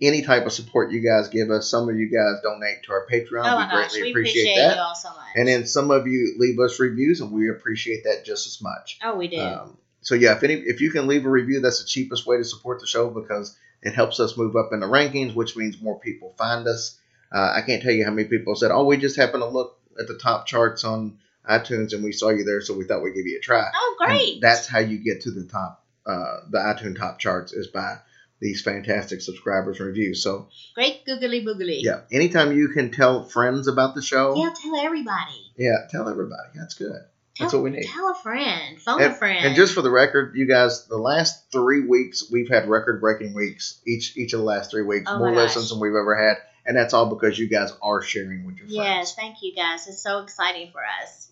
any type of support you guys give us. Some of you guys donate to our Patreon.
oh
we greatly
we
appreciate,
appreciate
that.
you all so much.
And then some of you leave us reviews, and we appreciate that just as much.
oh, we do.
Um, so yeah, if any if you can leave a review, that's the cheapest way to support the show because it helps us move up in the rankings, which means more people find us. Uh, I can't tell you how many people said, "Oh, we just happened to look at the top charts on iTunes and we saw you there, so we thought we'd give you a try."
oh,
And
great.
that's how you get to the top, uh, the iTunes top charts is by these fantastic subscribers and reviews. So
great googly boogly.
yeah, anytime you can tell friends about the show,
Yeah, tell everybody.
yeah, tell everybody. That's good. That's
Tell-
what we need.
Tell a friend. Phone
And,
a friend.
and just for the record, you guys, the last three weeks we've had record breaking weeks. Each each of the last three weeks,
Oh
more listens than we've ever had, and that's all because you guys are sharing with your friends.
yes, thank you guys. It's so exciting for us.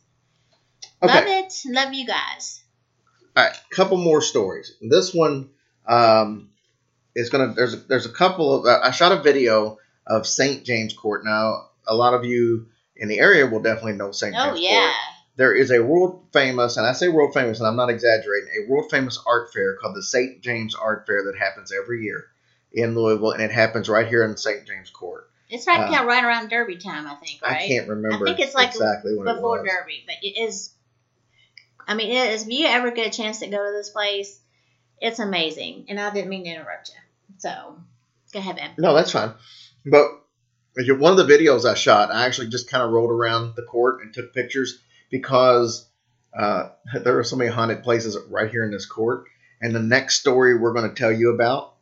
Okay.
Love it. Love you guys.
All right, couple more stories. This one um, is gonna. There's a, there's a couple of. I shot a video of St. James Court. Now, a lot of you in the area will definitely know St. James Court.
Oh
James
yeah.
Court. There is a world famous, and I say world famous, and I'm not exaggerating, a world famous art fair called the St. James Art Fair that happens every year in Louisville, and it happens right here in St. James Court.
It's right
Uh,
right around Derby time, I think. Right?
I can't remember
I think it's like
exactly when
before. Derby, but it is. I mean, it is, if you ever get a chance to go to this place, it's amazing. And I didn't mean to interrupt you, so go ahead, Ben.
No, that's fine. But one of the videos I shot, I actually just kind of rolled around the court and took pictures because uh, there are so many haunted places right here in this court. And the next story we're going to tell you about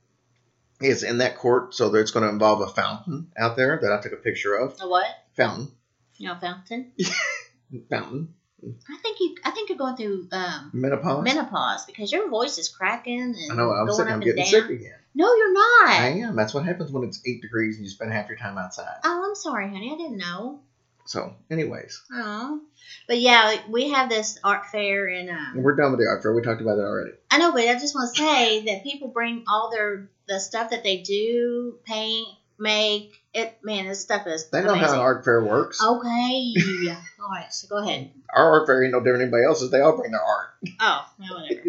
is in that court. So it's going to involve a fountain out there that I took a picture of.
A what?
Fountain.
Know, fountain.
Fountain.
I think you. I think you're going through um,
Menopause.
menopause because your voice is cracking and
I know. I'm
going
sick.
up
I'm
and
getting
down.
sick again.
No, you're not.
I am. That's what happens when it's eight degrees and you spend half your time outside.
Oh, I'm sorry, honey. I didn't know.
So, anyways,
Oh, but yeah, we have this art fair and um,
we're done with the art fair. We talked about that already.
I know, but I just want to say that people bring all their the stuff that they do, paint, make it. Man, this stuff is
They know
amazing.
how an art fair works.
Okay. all right. So go ahead.
Our art fair ain't no different than anybody else's. They all bring their art.
Oh, well, whatever.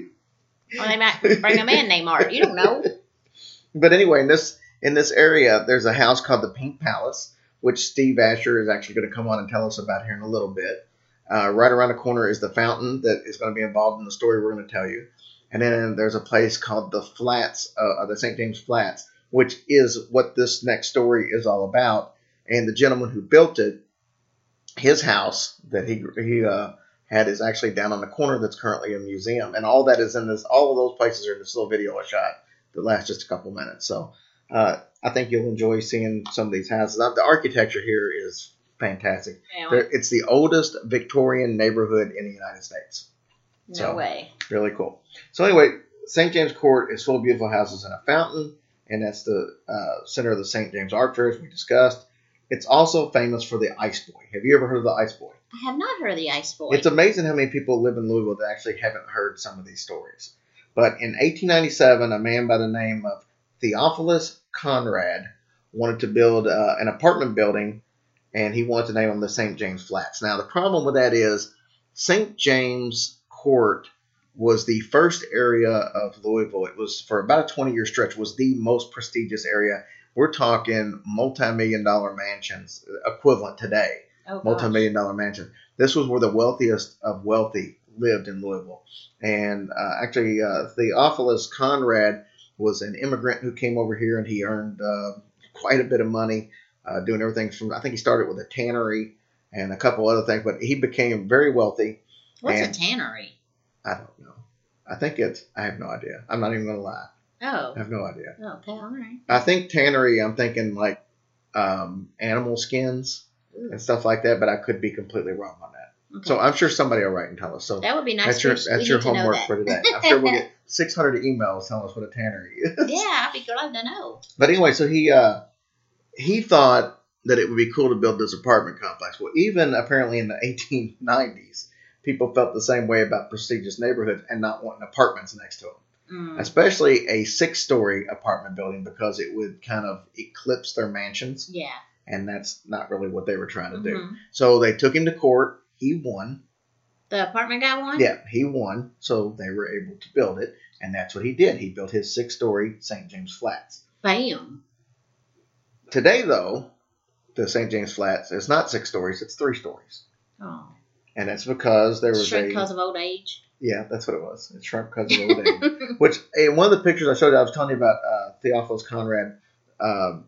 or they might bring a man named Art. You don't know.
But anyway, in this in this area, there's a house called the Pink Palace, which Steve Asher is actually going to come on and tell us about here in a little bit. Uh, right around the corner is the fountain that is going to be involved in the story we're going to tell you. And then there's a place called the Flats, uh, the St. James Flats, which is what this next story is all about. And the gentleman who built it, his house that he he uh, had is actually down on the corner that's currently a museum. And all that is in this, all of those places are in this little video I shot that lasts just a couple minutes. So uh, I think you'll enjoy seeing some of these houses. The architecture here is fantastic. There- It's the oldest Victorian neighborhood in the United States.
No
So,
way.
Really cool. So anyway, St. James Court is full of beautiful houses and a fountain, and that's the uh, center of the St. James Art Fair, as we discussed. It's also famous for the Ice Boy. Have you ever heard of the Ice Boy?
I have not heard of the Ice Boy.
It's amazing how many people live in Louisville that actually haven't heard some of these stories. But in 1897, a man by the name of Theophilus Conrad wanted to build uh, an apartment building, and he wanted to name them the St. James Flats. Now, the problem with that is St. James Court was the first area of Louisville. It was for about a 20 year stretch was the most prestigious area We're talking multi-million dollar mansions equivalent today.
Oh,
multi-million dollar mansions. This was where the wealthiest of wealthy lived in Louisville. And uh, actually, uh, Theophilus Conrad was an immigrant who came over here, and he earned uh, quite a bit of money uh, doing everything from. I think he started with a tannery and a couple other things, but he became very wealthy.
What's a tannery?
I don't know. I think it's. I have no idea. I'm not even gonna lie.
Oh.
I have no idea.
Okay, all right.
I think tannery. I'm thinking like um, animal skins and stuff like that, but I could be completely wrong on that. So I'm sure somebody will write and tell us. So
That would be nice.
That's your that's your
need to know
homework
that.
for today. I'm sure we'll get 600 emails telling us what a tannery is.
yeah, I'd be glad to know.
But anyway, so he uh, he thought that it would be cool to build this apartment complex. Well, even apparently in the 1890s, people felt the same way about prestigious neighborhoods and not wanting apartments next to them.
Mm.
Especially a six-story apartment building because it would kind of eclipse their mansions,
Yeah.
and that's not really what they were trying to do.
Mhm.
So they took him to court. He won.
The apartment guy won?
Yeah, he won, so they were able to build it, and that's what he did. He built his six-story St. James Flats.
Bam.
Today, though, the St. James Flats is not six stories; it's three stories,
Oh.
and that's because there was
Shrink
a
because of old age.
yeah, that's what it was. It shrunk because of old age. Which in one of the pictures I showed you, I was telling you about uh, Theophilus Conrad. Um,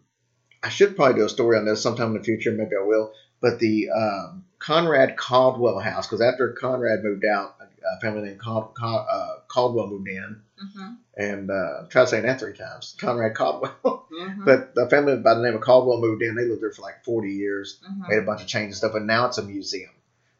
I should probably do a story on this sometime in the future. Maybe I will. But the um, Conrad Caldwell house, because after Conrad moved out, a family named Cal- Cal- uh, Caldwell moved in,
Mm-hmm.
and uh, try saying that three times. Conrad Caldwell.
Mhm.
But the family by the name of Caldwell moved in. They lived there for like 40 years,
Mhm.
made a bunch of changes and stuff, and now it's a museum.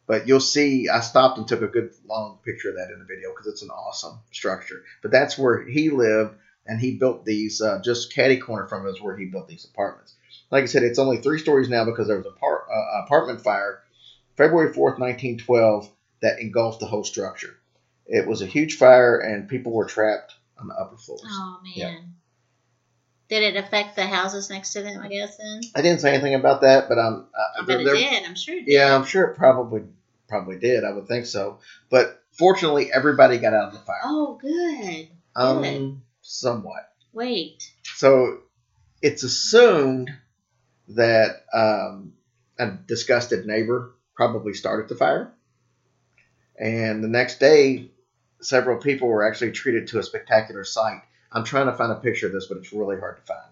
But you'll see, I stopped and took a good long picture of that in the video because it's an awesome structure. But that's where he lived, and he built these, uh, just catty corner from it is where he built these apartments. Like I said, it's only three stories now because there was a par- uh, apartment fire February 4th, 1912, that engulfed the whole structure. It was a huge fire, and people were trapped on the upper floors.
Oh man.
Yeah.
Did it affect the houses next to them? I guess then.
I didn't say anything about that, but I'm. Uh,
I bet it did. I'm sure it did.
Yeah, I'm sure it probably probably did. I would think so. But fortunately, everybody got out of the fire.
Oh, good.
um,
good.
somewhat.
Wait.
So it's assumed that um, a disgusted neighbor probably started the fire, and the next day, several people were actually treated to a spectacular sight. I'm trying to find a picture of this, but it's really hard to find.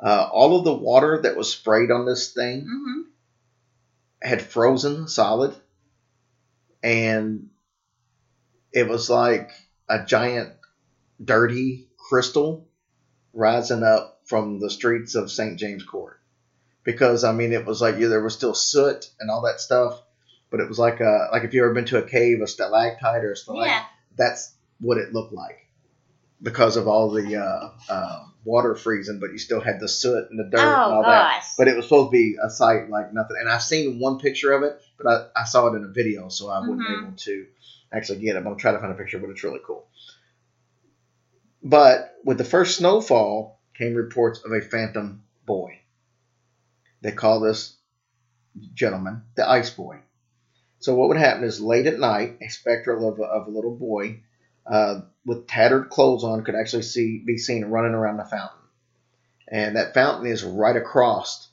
Uh, all of the water that was sprayed on this thing
Mm-hmm.
had frozen solid and it was like a giant dirty crystal rising up from the streets of St. James Court because I mean it was like yeah, there was still soot and all that stuff but it was like a like if you ever been to a cave a stalactite or a
Yeah.
that's what it looked like because of all the uh, uh, water freezing but you still had the soot and the dirt and
Oh,
all that but it was supposed to be a sight like nothing. And I've seen one picture of it, but I, I saw it in a video, so I wasn't
Mhm.
able to actually get it. I'm trying to find a picture, but it's really cool. But with the first snowfall came reports of a phantom boy. They call this gentleman the Ice Boy. So what would happen is late at night, a spectral of a, of a little boy uh, with tattered clothes on could actually see be seen running around the fountain. And that fountain is right across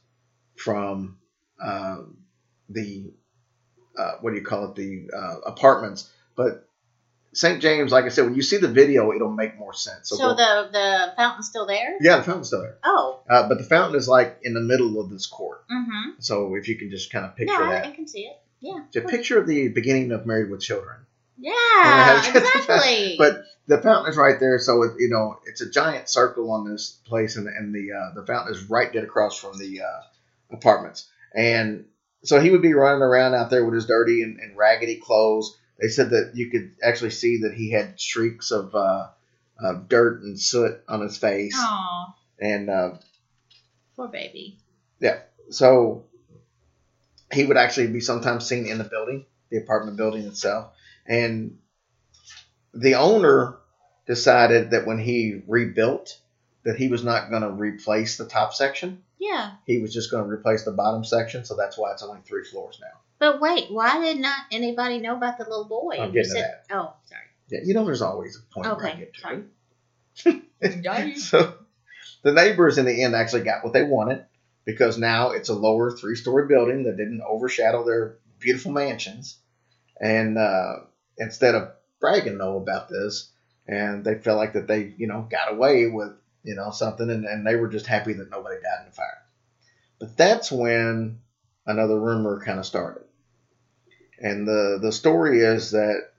from um, the uh, what do you call it? The uh, apartments. But st james like i said when you see the video it'll make more sense
So,
go-
the the fountain's still there?
yeah the fountain's still there
Oh.
uh, but the fountain is like in the middle of this court
Mm-hmm.
so if you can just kind of picture
I,
that
I can see it. Yeah.
a picture of the beginning of married with children
Yeah. exactly.
but the fountain is right there, so it, you know it's a giant circle on this place, and, and the uh, the fountain is right dead across from the uh, apartments. And so he would be running around out there with his dirty and, and raggedy clothes. They said that you could actually see that he had streaks of, uh, of dirt and soot on his face,
Aw,
and uh,
poor baby.
yeah, so he would actually be sometimes seen in the building, the apartment building itself. And the owner decided that when he rebuilt, that he was not going to replace the top section.
Yeah.
He was just going to replace the bottom section. So that's why it's only three floors now.
But wait, why did not anybody know about the little boy?
I'm
You
getting to
said- Oh, sorry.
Yeah, you know, there's always a point where I get to.
sorry.
so the neighbors in the end actually got what they wanted because now it's a lower three story building that didn't overshadow their beautiful mansions. And uh, instead of bragging though about this, and they felt like that they, you know, got away with, you know, something and, and they were just happy that nobody died in the fire. But that's when another rumor kind of started. And the, the story is that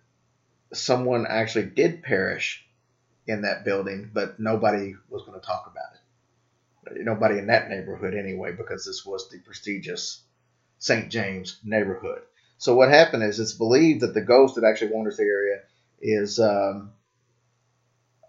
someone actually did perish in that building, but nobody was going to talk about it. Nobody in that neighborhood anyway, because this was the prestigious St. James neighborhood. So what happened is it's believed that the ghost that actually wanders the area is um,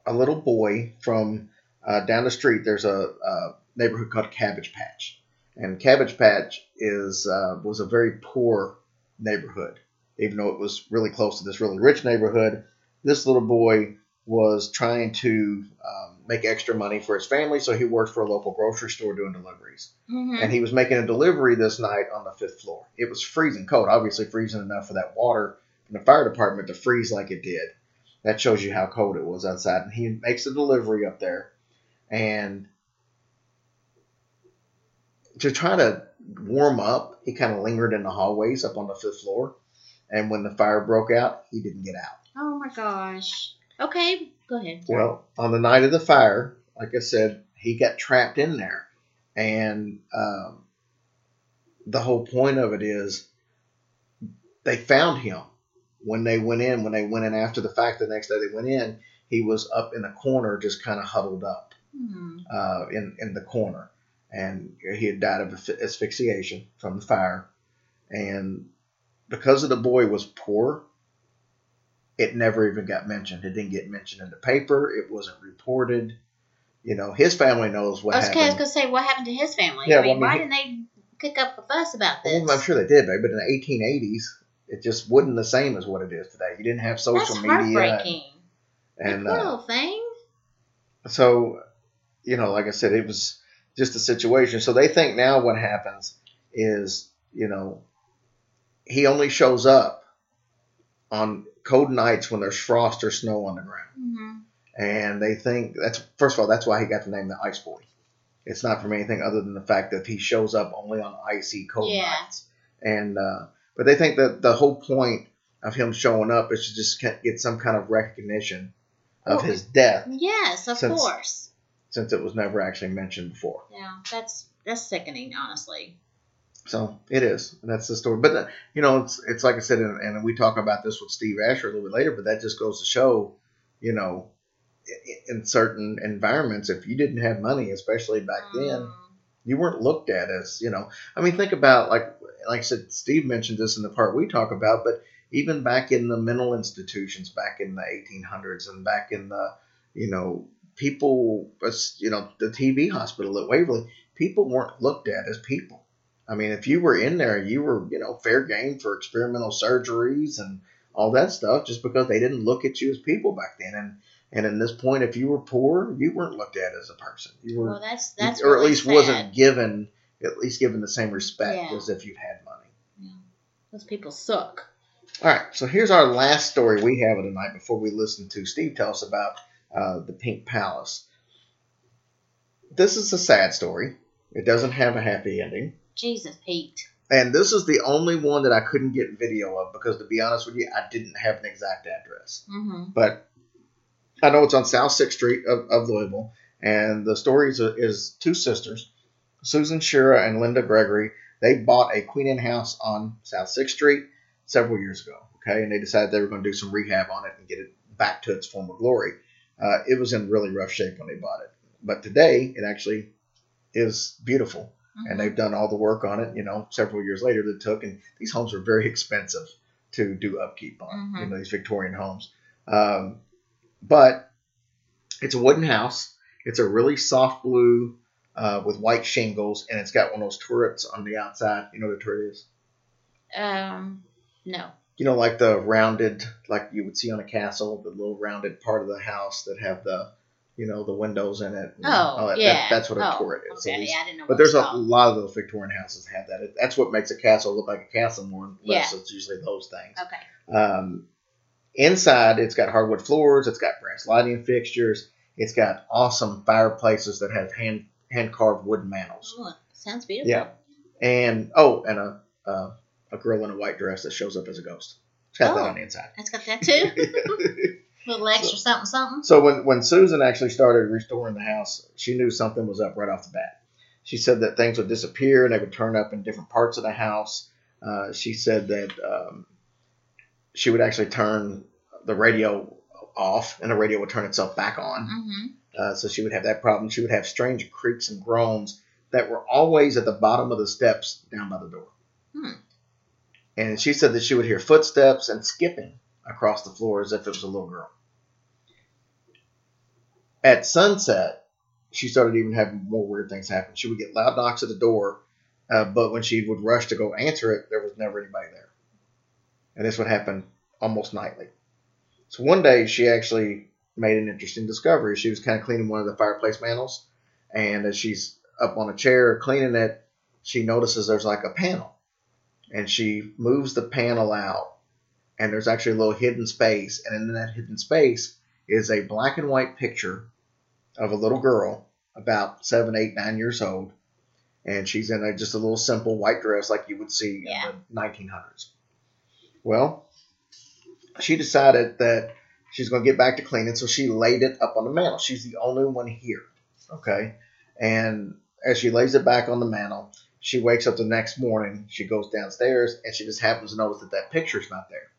a little boy from uh, down the street. There's a, a, neighborhood called Cabbage Patch, and Cabbage Patch is uh, was a very poor neighborhood. Even though it was really close to this really rich neighborhood, this little boy was trying to um, make extra money for his family, so he worked for a local grocery store doing deliveries.
Mm-hmm.
And he was making a delivery this night on the fifth floor. It was freezing cold, obviously freezing enough for that water from the fire department to freeze like it did. That shows you how cold it was outside. And he makes a delivery up there, and to try to warm up, he kind of lingered in the hallways up on the fifth floor. And when the fire broke out, he didn't get out.
Oh my gosh. Okay, go ahead.
Well, on the night of the fire, like I said, he got trapped in there. And um, the whole point of it is they found him when they went in, when they went in after the fact, the next day they went in, he was up in a corner, just kind of huddled up
Hmm.
uh, in, in the corner. And he had died of asphyxiation from the fire. And because of the boy was poor, it never even got mentioned. It didn't get mentioned in the paper. It wasn't reported. You know, his family knows what
I was
happened.
going to say, what happened to his family?
Yeah,
I mean,
well, I
why
mean,
didn't they kick up a fuss about this?
Well, I'm sure they did, babe, but in the 1880s, it just wasn't the same as what it is today. You didn't have social
That's
media.
heartbreaking.
And,
And,
uh,
little thing.
so, you know, like I said, it was just a situation. So they think now what happens is, you know, he only shows up on cold nights when there's frost or snow on the ground.
hmm
And they think that's, first of all, that's why he got the name the Ice Boy. It's not from anything other than the fact that he shows up only on icy, cold
Yeah.
nights. And, uh, but they think that the whole point of him showing up is to just get get some kind of recognition of
Well,
his death
Yes, of course.
Since it was never actually mentioned before.
Yeah, that's that's sickening, honestly.
So it is, that's the story. But uh, you know, it's it's like I said, and, and we talk about this with Steve Asher a little bit later. But that just goes to show, you know, i- in certain environments, if you didn't have money, especially back then, you weren't looked at as, you know. I mean, think about like like I said, Steve mentioned this in the part we talk about, but even back in the mental institutions, back in the 1800s, and back in the, you know, people, you know, the TB hospital at Waverly, people weren't looked at as people. I mean, if you were in there, you were, you know, fair game for experimental surgeries and all that stuff, just because they didn't look at you as people back then. And and in this point, if you were poor, you weren't looked at as a person. You were,
Well, that's that's
or at least
sad.
wasn't given, at least given the same respect
Yeah.
as if you had money. Yeah.
Those people suck.
All right, so here's our last story we have of the night before we listen to Steve tell us about uh, the Pink Palace. This is a sad story. It doesn't have a happy ending.
Jesus, Pete.
And this is the only one that I couldn't get video of because, to be honest with you, I didn't have an exact address.
Mm-hmm.
But I know it's on South Sixth Street of, of Louisville, and the story is, is two sisters, Susan Shira and Linda Gregory. They bought a Queen Anne house on South Sixth Street several years ago. Okay, and they decided they were going to do some rehab on it and get it back to its former glory. Uh, it was in really rough shape when they bought it, but today it actually is beautiful, and they've done all the work on it. You know, several years later that took, and these homes are very expensive to do upkeep on. You
Mhm.
know, these Victorian homes. Um, but it's a wooden house. It's a really soft blue uh, with white shingles, and it's got one of those turrets on the outside. You know what a turret is?
Um, no.
You know, like the rounded, like you would see on a castle, the little rounded part of the house that have the, you know, the windows in it.
Oh,
that. That-
yeah.
that's what a
Oh,
turret is. So
okay.
these-
Yeah, I didn't know
but there's a
called.
lot of those Victorian houses have that. It, that's what makes a castle look like a castle more or less.
Yeah.
It's usually those things.
Okay.
Um, inside, it's got hardwood floors. It's got brass lighting fixtures. It's got awesome fireplaces that have hand hand carved wooden mantles.
Oh, sounds beautiful.
Yeah, and oh, and a uh, a girl in a white dress that shows up as a ghost. It's got that
Oh.
on the inside.
It's got that too. Little extra something, something.
So when when Susan actually started restoring the house, she knew something was up right off the bat. She said that things would disappear and they would turn up in different parts of the house. Uh, she said that um, she would actually turn the radio off and the radio would turn itself back on.
Mm-hmm.
Uh, so she would have that problem. She would have strange creaks and groans that were always at the bottom of the steps down by the door.
Hmm.
And she said that she would hear footsteps and skipping across the floor as if it was a little girl. At sunset, she started even having more weird things happen. She would get loud knocks at the door, uh, but when she would rush to go answer it, there was never anybody there. And this would happen almost nightly. So one day, she actually made an interesting discovery. She was kind of cleaning one of the fireplace mantles, and as she's up on a chair cleaning it, she notices there's like a panel, and she moves the panel out, and there's actually a little hidden space, and in that hidden space is a black and white picture of a little girl about seven, eight, nine years old, and she's in a, just a little simple white dress like you would see
Yeah.
in the 1900s. Well, she decided that she's going to get back to cleaning, so she laid it up on the mantle. She's the only one here, okay? And as she lays it back on the mantle, she wakes up the next morning. She goes downstairs, and she just happens to notice that that picture's not there.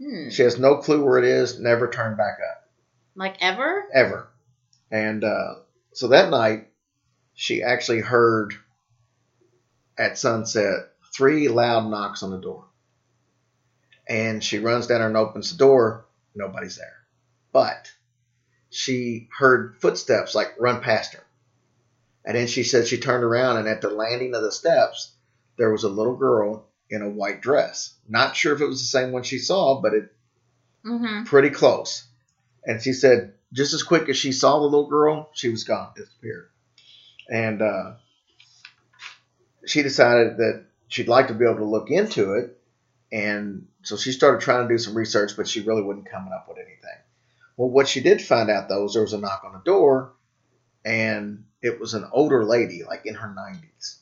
Hmm.
She has no clue where it is. Never turned back up
Like ever?
ever. And uh, so that night, she actually heard at sunset three loud knocks on the door. And she runs down there and opens the door. Nobody's there. But she heard footsteps like run past her. And then she said she turned around and at the landing of the steps, there was a little girl in a white dress. Not sure if it was the same one she saw, but it
Mm-hmm.
pretty close. And she said, just as quick as she saw the little girl, she was gone, disappeared. And uh, she decided that she'd like to be able to look into it. And so she started trying to do some research, but she really wasn't coming up with anything. Well, what she did find out, though, is there was a knock on the door, and it was an older lady, like in her 90s.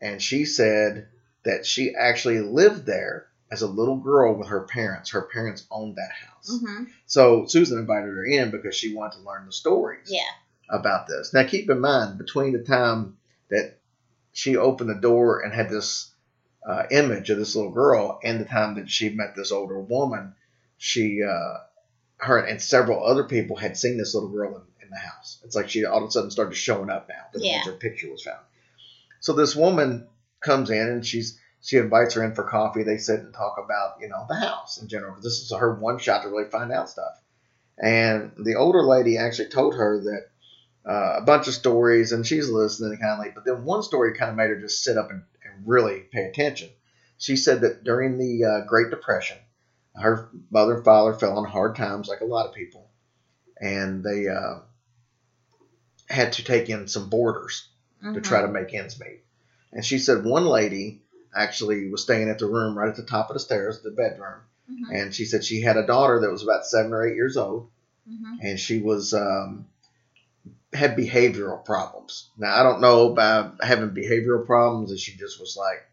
And she said that she actually lived there as a little girl with her parents. Her parents owned that house.
Mm-hmm.
So Susan invited her in because she wanted to learn the stories
Yeah.
about this. Now, keep in mind, between the time that she opened the door and had this uh, image of this little girl and the time that she met this older woman, she, uh, her and several other people had seen this little girl in, the house. It's like she all of a sudden started showing up now because
Yeah.
her picture was found. So this woman comes in and she's she invites her in for coffee. They sit and talk about you know the house in general. This is her one shot to really find out stuff. And the older lady actually told her that uh, a bunch of stories, and she's listening kind of kindly. But then one story kind of made her just sit up and, and really pay attention. She said that during the uh, Great Depression, her mother and father fell on hard times, like a lot of people, and they uh, had to take in some boarders to try to make ends meet. And she said one lady actually was staying at the room right at the top of the stairs, the bedroom.
Mhm.
And she said she had a daughter that was about seven or eight years old,
Mhm.
and she was um, had behavioral problems. Now I don't know about having behavioral problems if she just was like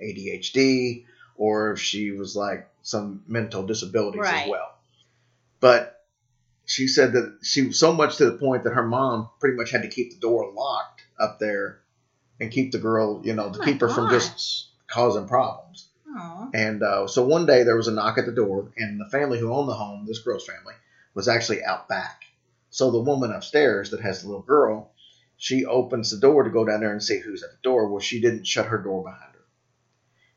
ADHD or if she was like some mental disabilities
Right.
as well. But she said that she was so much to the point that her mom pretty much had to keep the door locked up there and keep the girl, you know, to
Oh
keep her from just causing problems.
Aw.
And uh, so one day there was a knock at the door, and the family who owned the home, this girl's family, was actually out back. So the woman upstairs that has the little girl, she opens the door to go down there and see who's at the door. Well, she didn't shut her door behind her.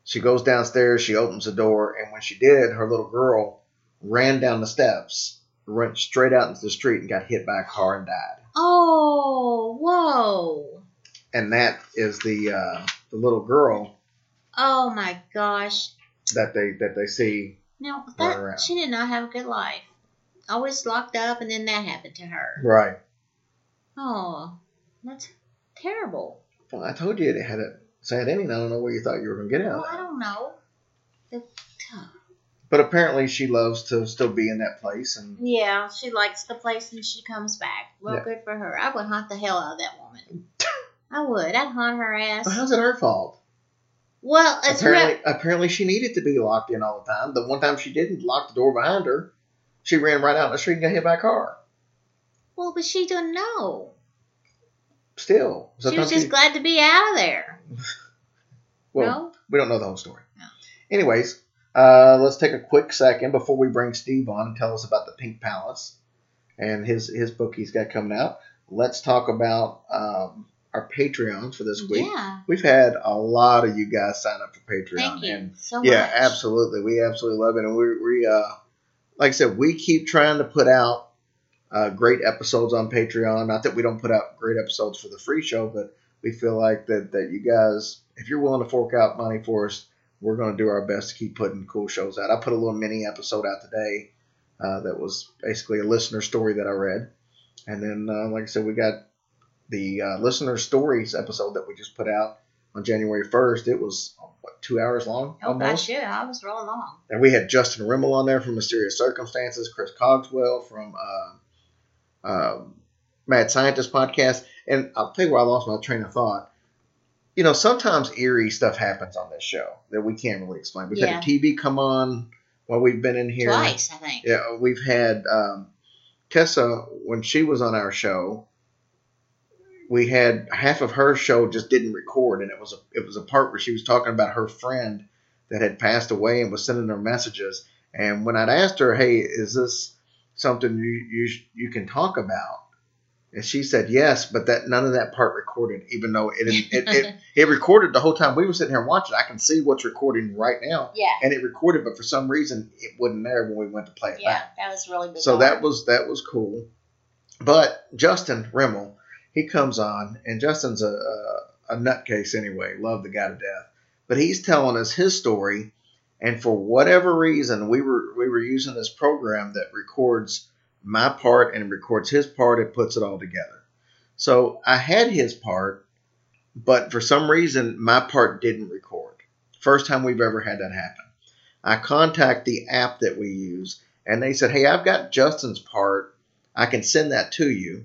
She goes downstairs, she opens the door, and when she did, her little girl ran down the steps, went straight out into the street, and got hit by a car and died.
Oh, whoa.
And that is the uh, the little girl
Oh my gosh.
that they that they see
Now that she did not have a good life. Always locked up, and then that happened to her.
right.
Oh, that's terrible.
Well, I told you it had a sad ending. I don't know where you thought you were going to get out. Well.
I don't know. The,
But apparently, she loves to still be in that place, and
Yeah, she likes the place and she comes back. Well,
Yeah.
good for her. I would hunt the hell out of that woman. I would. I'd hunt her ass.
But how's it her fault?
Well,
apparently,
re-
apparently, she needed to be locked in all the time. The one time she didn't lock the door behind her, she ran right out in the street and got hit by a car.
well, but she didn't know.
Still,
She was just glad to be out of there.
Well,
No?
we don't know the whole story. Anyways, uh, let's take a quick second before we bring Steve on and tell us about the Pink Palace and his his book he's got coming out. Let's talk about um, our Patreons for this week.
Yeah.
We've had a lot of you guys sign up for Patreon.
Thank you
and
so
yeah,
much.
absolutely. We absolutely love it. And we, we uh, like I said, we keep trying to put out uh, great episodes on Patreon. Not that we don't put out great episodes for the free show, but we feel like that, that you guys, if you're willing to fork out money for us, we're going to do our best to keep putting cool shows out. I put a little mini episode out today uh, that was basically a listener story that I read. And then, uh, like I said, we got the uh, listener stories episode that we just put out on January 1st. It was, what, two hours long?
Oh,
almost?
gosh, yeah. I was rolling along.
And we had Justin Rimmel on there from Mysterious Circumstances, Chris Cogswell from uh, uh, Mad Scientist podcast. And I'll tell you where I lost my train of thought. You know, sometimes eerie stuff happens on this show that we can't really explain. We've
Yeah.
had a TV come on while we've been in here.
Twice, I think.
Yeah, we've had um, Tessa when she was on our show. We had half of her show just didn't record, and it was a it was a part where she was talking about her friend that had passed away and was sending her messages. And when I'd asked her, "Hey, is this something you you you can talk about?" And she said yes, but that none of that part recorded, even though it it, it, it recorded the whole time we were sitting here watching. I can see what's recording right now,
Yeah.
and it recorded, but for some reason it wasn't there when we went to play it
Yeah,
back.
that was really bizarre.
So that was that was cool. But Justin Rimmel, he comes on, and Justin's a, a, a nutcase anyway. Love the guy to death. But he's telling us his story, and for whatever reason, we were we were using this program that records my part and records his part. It puts it all together. So I had his part, but for some reason my part didn't record. First time we've ever had that happen. I contact the app that we use, and they said, "Hey, I've got Justin's part. I can send that to you."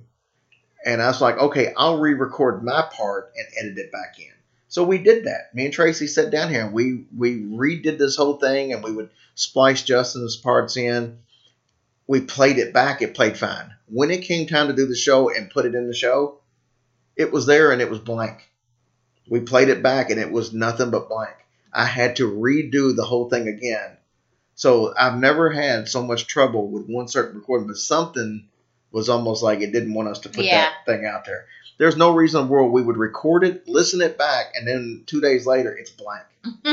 And I was like, "Okay, I'll re-record my part and edit it back in." So we did that. Me and Tracy sat down here and we we redid this whole thing, and we would splice Justin's parts in. We played it back. It played fine. When it came time to do the show and put it in the show, it was there and it was blank. We played it back and it was nothing but blank. I had to redo the whole thing again. So I've never had so much trouble with one certain recording, but something was almost like it didn't want us to put
Yeah.
that thing out there. There's no reason in the world we would record it, listen it back, and then two days later it's blank.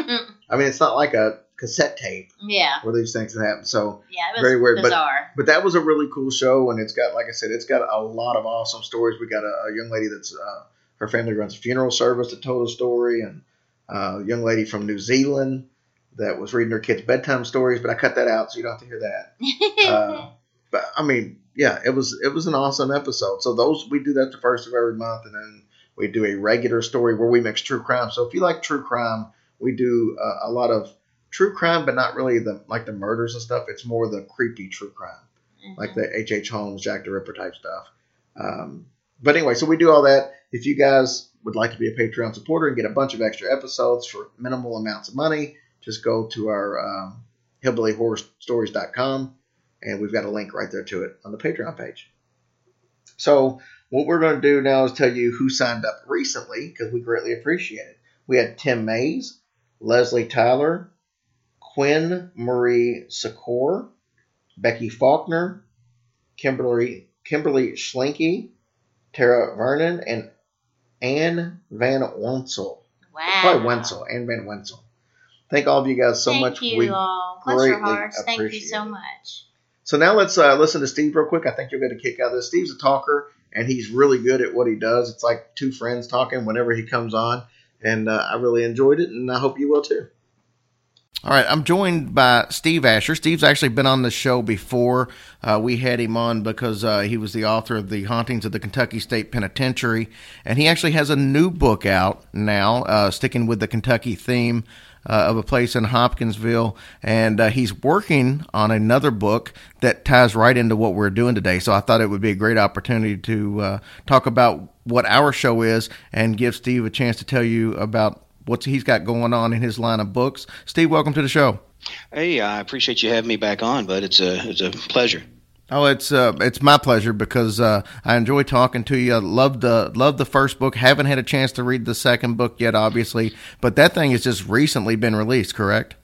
I mean, it's not like a cassette tape
yeah.
where these things happen. So
Yeah, it was
very weird.
bizarre.
But but that was a really cool show, and it's got like I said, it's got a lot of awesome stories. We got a, a young lady that's uh, her family runs a funeral service that told a story, and uh, a young lady from New Zealand that was reading her kids bedtime stories. But I cut that out, so you don't have to hear that. Uh, but I mean, yeah, it was it was an awesome episode. So those we do that the first of every month, and then we do a regular story where we mix true crime. So if you like true crime, we do uh, a lot of true crime, but not really the like the murders and stuff. It's more the creepy true crime, like the H. H. Holmes, Jack the Ripper type stuff. Um, but anyway, so we do all that. If you guys would like to be a Patreon supporter and get a bunch of extra episodes for minimal amounts of money, just go to our um, hillbillyhorrorstories.com and we've got a link right there to it on the Patreon page. So what we're going to do now is tell you who signed up recently because we greatly appreciate it. We had Tim Mays, Leslie Tyler, Quinn Marie Secor, Becky Faulkner, Kimberly Kimberly Tara Vernon, and Anne Van Wenzel.
Wow.
Probably Wenzel, Anne Van Wenzel. Thank all of you guys so much.
Thank
much.
you
we
all. Bless your hearts. Thank you so
it.
much.
So now let's uh, listen to Steve real quick. I think you'll get a kick out of this. Steve's a talker, and he's really good at what he does. It's like two friends talking whenever he comes on, and uh, I really enjoyed it, and I hope you will too. All right, I'm joined by Steve Asher. Steve's actually been on the show before. Uh, we had him on because uh, he was the author of The Hauntings of the Kentucky State Penitentiary, and he actually has a new book out now, uh, sticking with the Kentucky theme. Uh, of a place in Hopkinsville, and uh, he's working on another book that ties right into what we're doing today. So I thought it would be a great opportunity to uh, talk about what our show is and give Steve a chance to tell you about what he's got going on in his line of books. Steve, welcome to the show.
Hey, I appreciate you having me back on, but it's a it's a pleasure.
Oh, it's uh, it's my pleasure because uh, I enjoy talking to you. Love the love the first book. Haven't had a chance to read the second book yet, obviously, but that thing has just recently been released. Correct?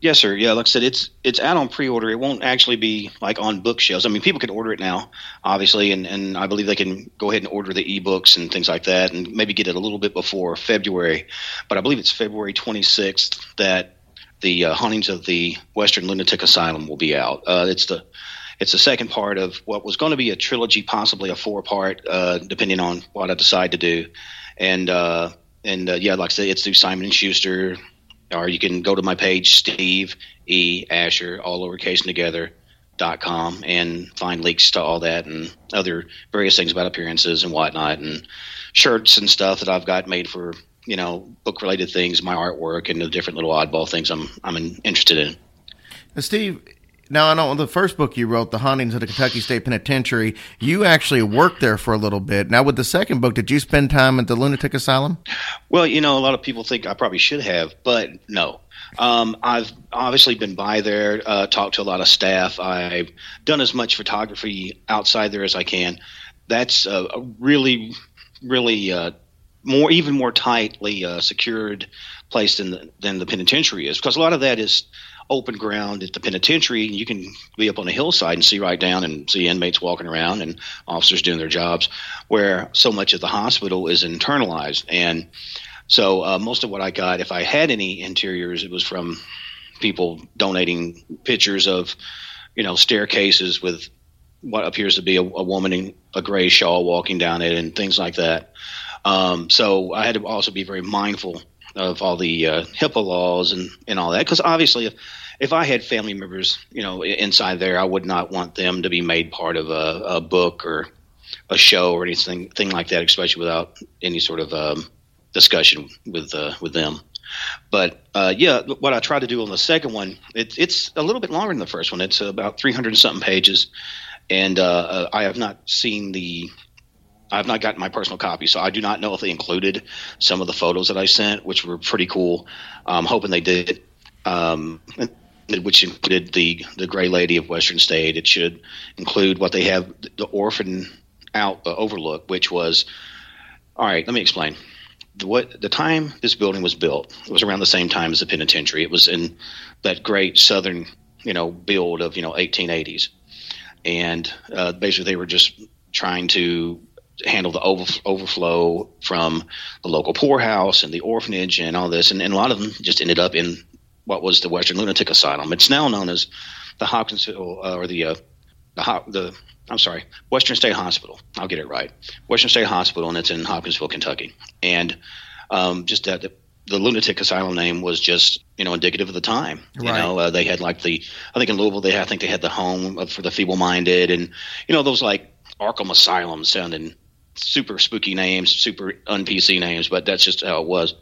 Yes, sir. Yeah, like I said, it's it's out on pre-order. It won't actually be like on bookshelves. I mean, people can order it now, obviously, and, and I believe they can go ahead and order the ebooks and things like that, and maybe get it a little bit before February. But I believe it's February 26th that the uh, hauntings of the Western Lunatic Asylum will be out. Uh, it's the it's the second part of what was going to be a trilogy, possibly a four part, uh, depending on what I decide to do. And uh, and uh, yeah, like I said, it's through Simon and Schuster or you can go to my page, Steve E. Asher, all lowercase together, dot com, and find links to all that and other various things about appearances and whatnot, and shirts and stuff that I've got made for you know book related things, my artwork, and the different little oddball things I'm I'm interested in.
Now, Steve, now I know the first book you wrote, "The Hauntings of the Kentucky State Penitentiary," you actually worked there for a little bit. Now, with the second book, did you spend time at the lunatic asylum?
Well, you know, a lot of people think I probably should have, but no. Um, I've obviously been by there, uh, talked to a lot of staff. I've done as much photography outside there as I can. That's a, a really, really uh, more, even more tightly uh, secured place than the, than the penitentiary is, because a lot of that is open ground at the penitentiary. And you can be up on a hillside and see right down and see inmates walking around and officers doing their jobs, where so much of the hospital is internalized. And so uh, most of what I got, if I had any interiors, it was from people donating pictures of, you know, staircases with what appears to be a, a woman in a gray shawl walking down it and things like that. Um, so I had to also be very mindful of all the uh, HIPAA laws and, and all that. Because obviously, if, if I had family members, you know, inside there, I would not want them to be made part of a, a book or a show or anything thing like that, especially without any sort of um, discussion with uh, with them. But uh, yeah, what I tried to do on the second one, it, it's a little bit longer than the first one. It's about 300 something pages, and uh, uh, I have not seen the I've not gotten my personal copy, so I do not know if they included some of the photos that I sent, which were pretty cool. I'm hoping they did, um, which included the the Gray Lady of Western State. It should include what they have the orphan out uh, overlook, which was all right. Let me explain. The, what the time this building was built it was around the same time as the penitentiary. It was in that great southern you know build of you know 1880s, and uh, basically they were just trying to handle the over, overflow from the local poorhouse and the orphanage and all this, and, and, a lot of them just ended up in what was the Western Lunatic Asylum. It's now known as the Hopkinsville uh, or the uh, the the I'm sorry, Western State Hospital. I'll get it right. Western State Hospital, and it's in Hopkinsville, Kentucky. And um, just that the, the, lunatic asylum name was just you know indicative of the time. You right. know, uh, they had like the I think in Louisville they had, I think they had the home for the feeble-minded, and you know those like Arkham Asylum sounding super spooky names, super un PC names, but that's just how it was.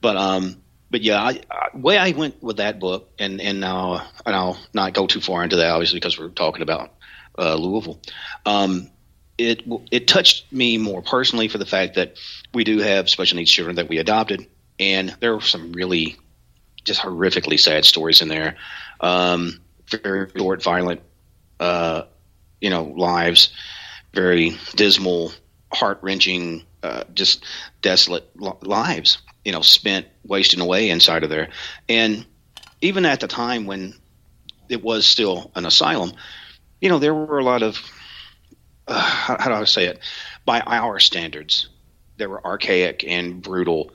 But um, but yeah, I, I, way I went with that book, and and now and I'll not go too far into that, obviously, because we're talking about uh, Louisville. Um, it it touched me more personally for the fact that we do have special needs children that we adopted, and there were some really just horrifically sad stories in there. Um, very short, violent, uh, you know, lives, very dismal heart wrenching, uh, just desolate lives, you know, spent wasting away inside of there. And even at the time when it was still an asylum, you know, there were a lot of, uh, how, how do I say it? By our standards, there were archaic and brutal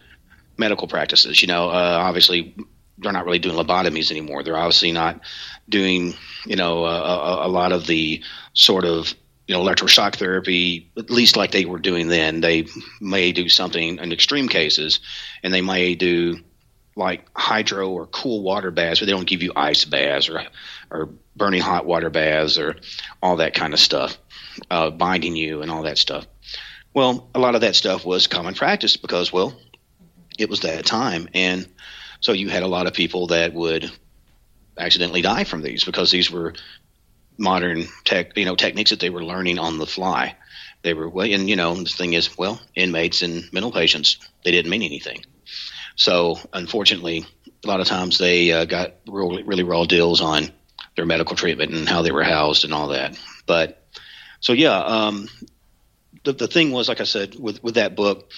medical practices. You know, uh, obviously, they're not really doing lobotomies anymore. They're obviously not doing, you know, a, a lot of the sort of you know, electroshock therapy, at least like they were doing then. They may do something in extreme cases, and they may do like hydro or cool water baths, but they don't give you ice baths or or burning hot water baths or all that kind of stuff, uh, binding you and all that stuff. Well, a lot of that stuff was common practice because, well, it was that time, and so you had a lot of people that would accidentally die from these because these were modern tech, you know, techniques that they were learning on the fly. They were, well, and you know, the thing is, well, inmates and mental patients, they didn't mean anything. So, unfortunately, a lot of times they uh, got really, really raw deals on their medical treatment and how they were housed and all that. But so, yeah, um, the the thing was, like I said, with with that book,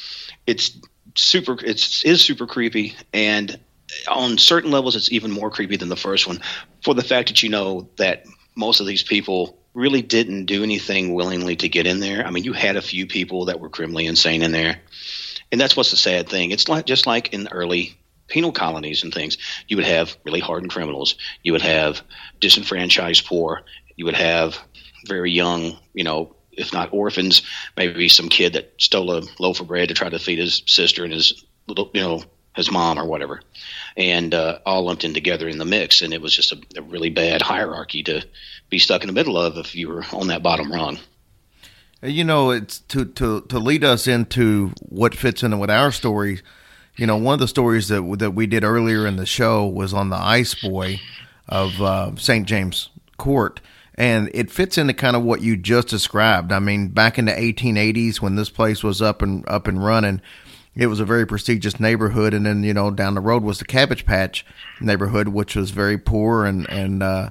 it's super, it's is super creepy, and on certain levels, it's even more creepy than the first one, for the fact that you know that most of these people really didn't do anything willingly to get in there. I mean, you had a few people that were criminally insane in there and that's what's the sad thing. It's like just like in the early penal colonies and things, you would have really hardened criminals, you would have disenfranchised poor, you would have very young, you know, if not orphans, maybe some kid that stole a loaf of bread to try to feed his sister and his little, you know, his mom or whatever, and uh, all lumped in together in the mix. And it was just a, a really bad hierarchy to be stuck in the middle of if you were on that bottom rung.
You know, it's to, to, to lead us into what fits in with our story. You know, one of the stories that that we did earlier in the show was on the Ice Boy of uh, St. James Court, and it fits into kind of what you just described. I mean, back in the 1880s when this place was up and up and running, it was a very prestigious neighborhood, and then you know down the road was the Cabbage Patch neighborhood, which was very poor and and uh,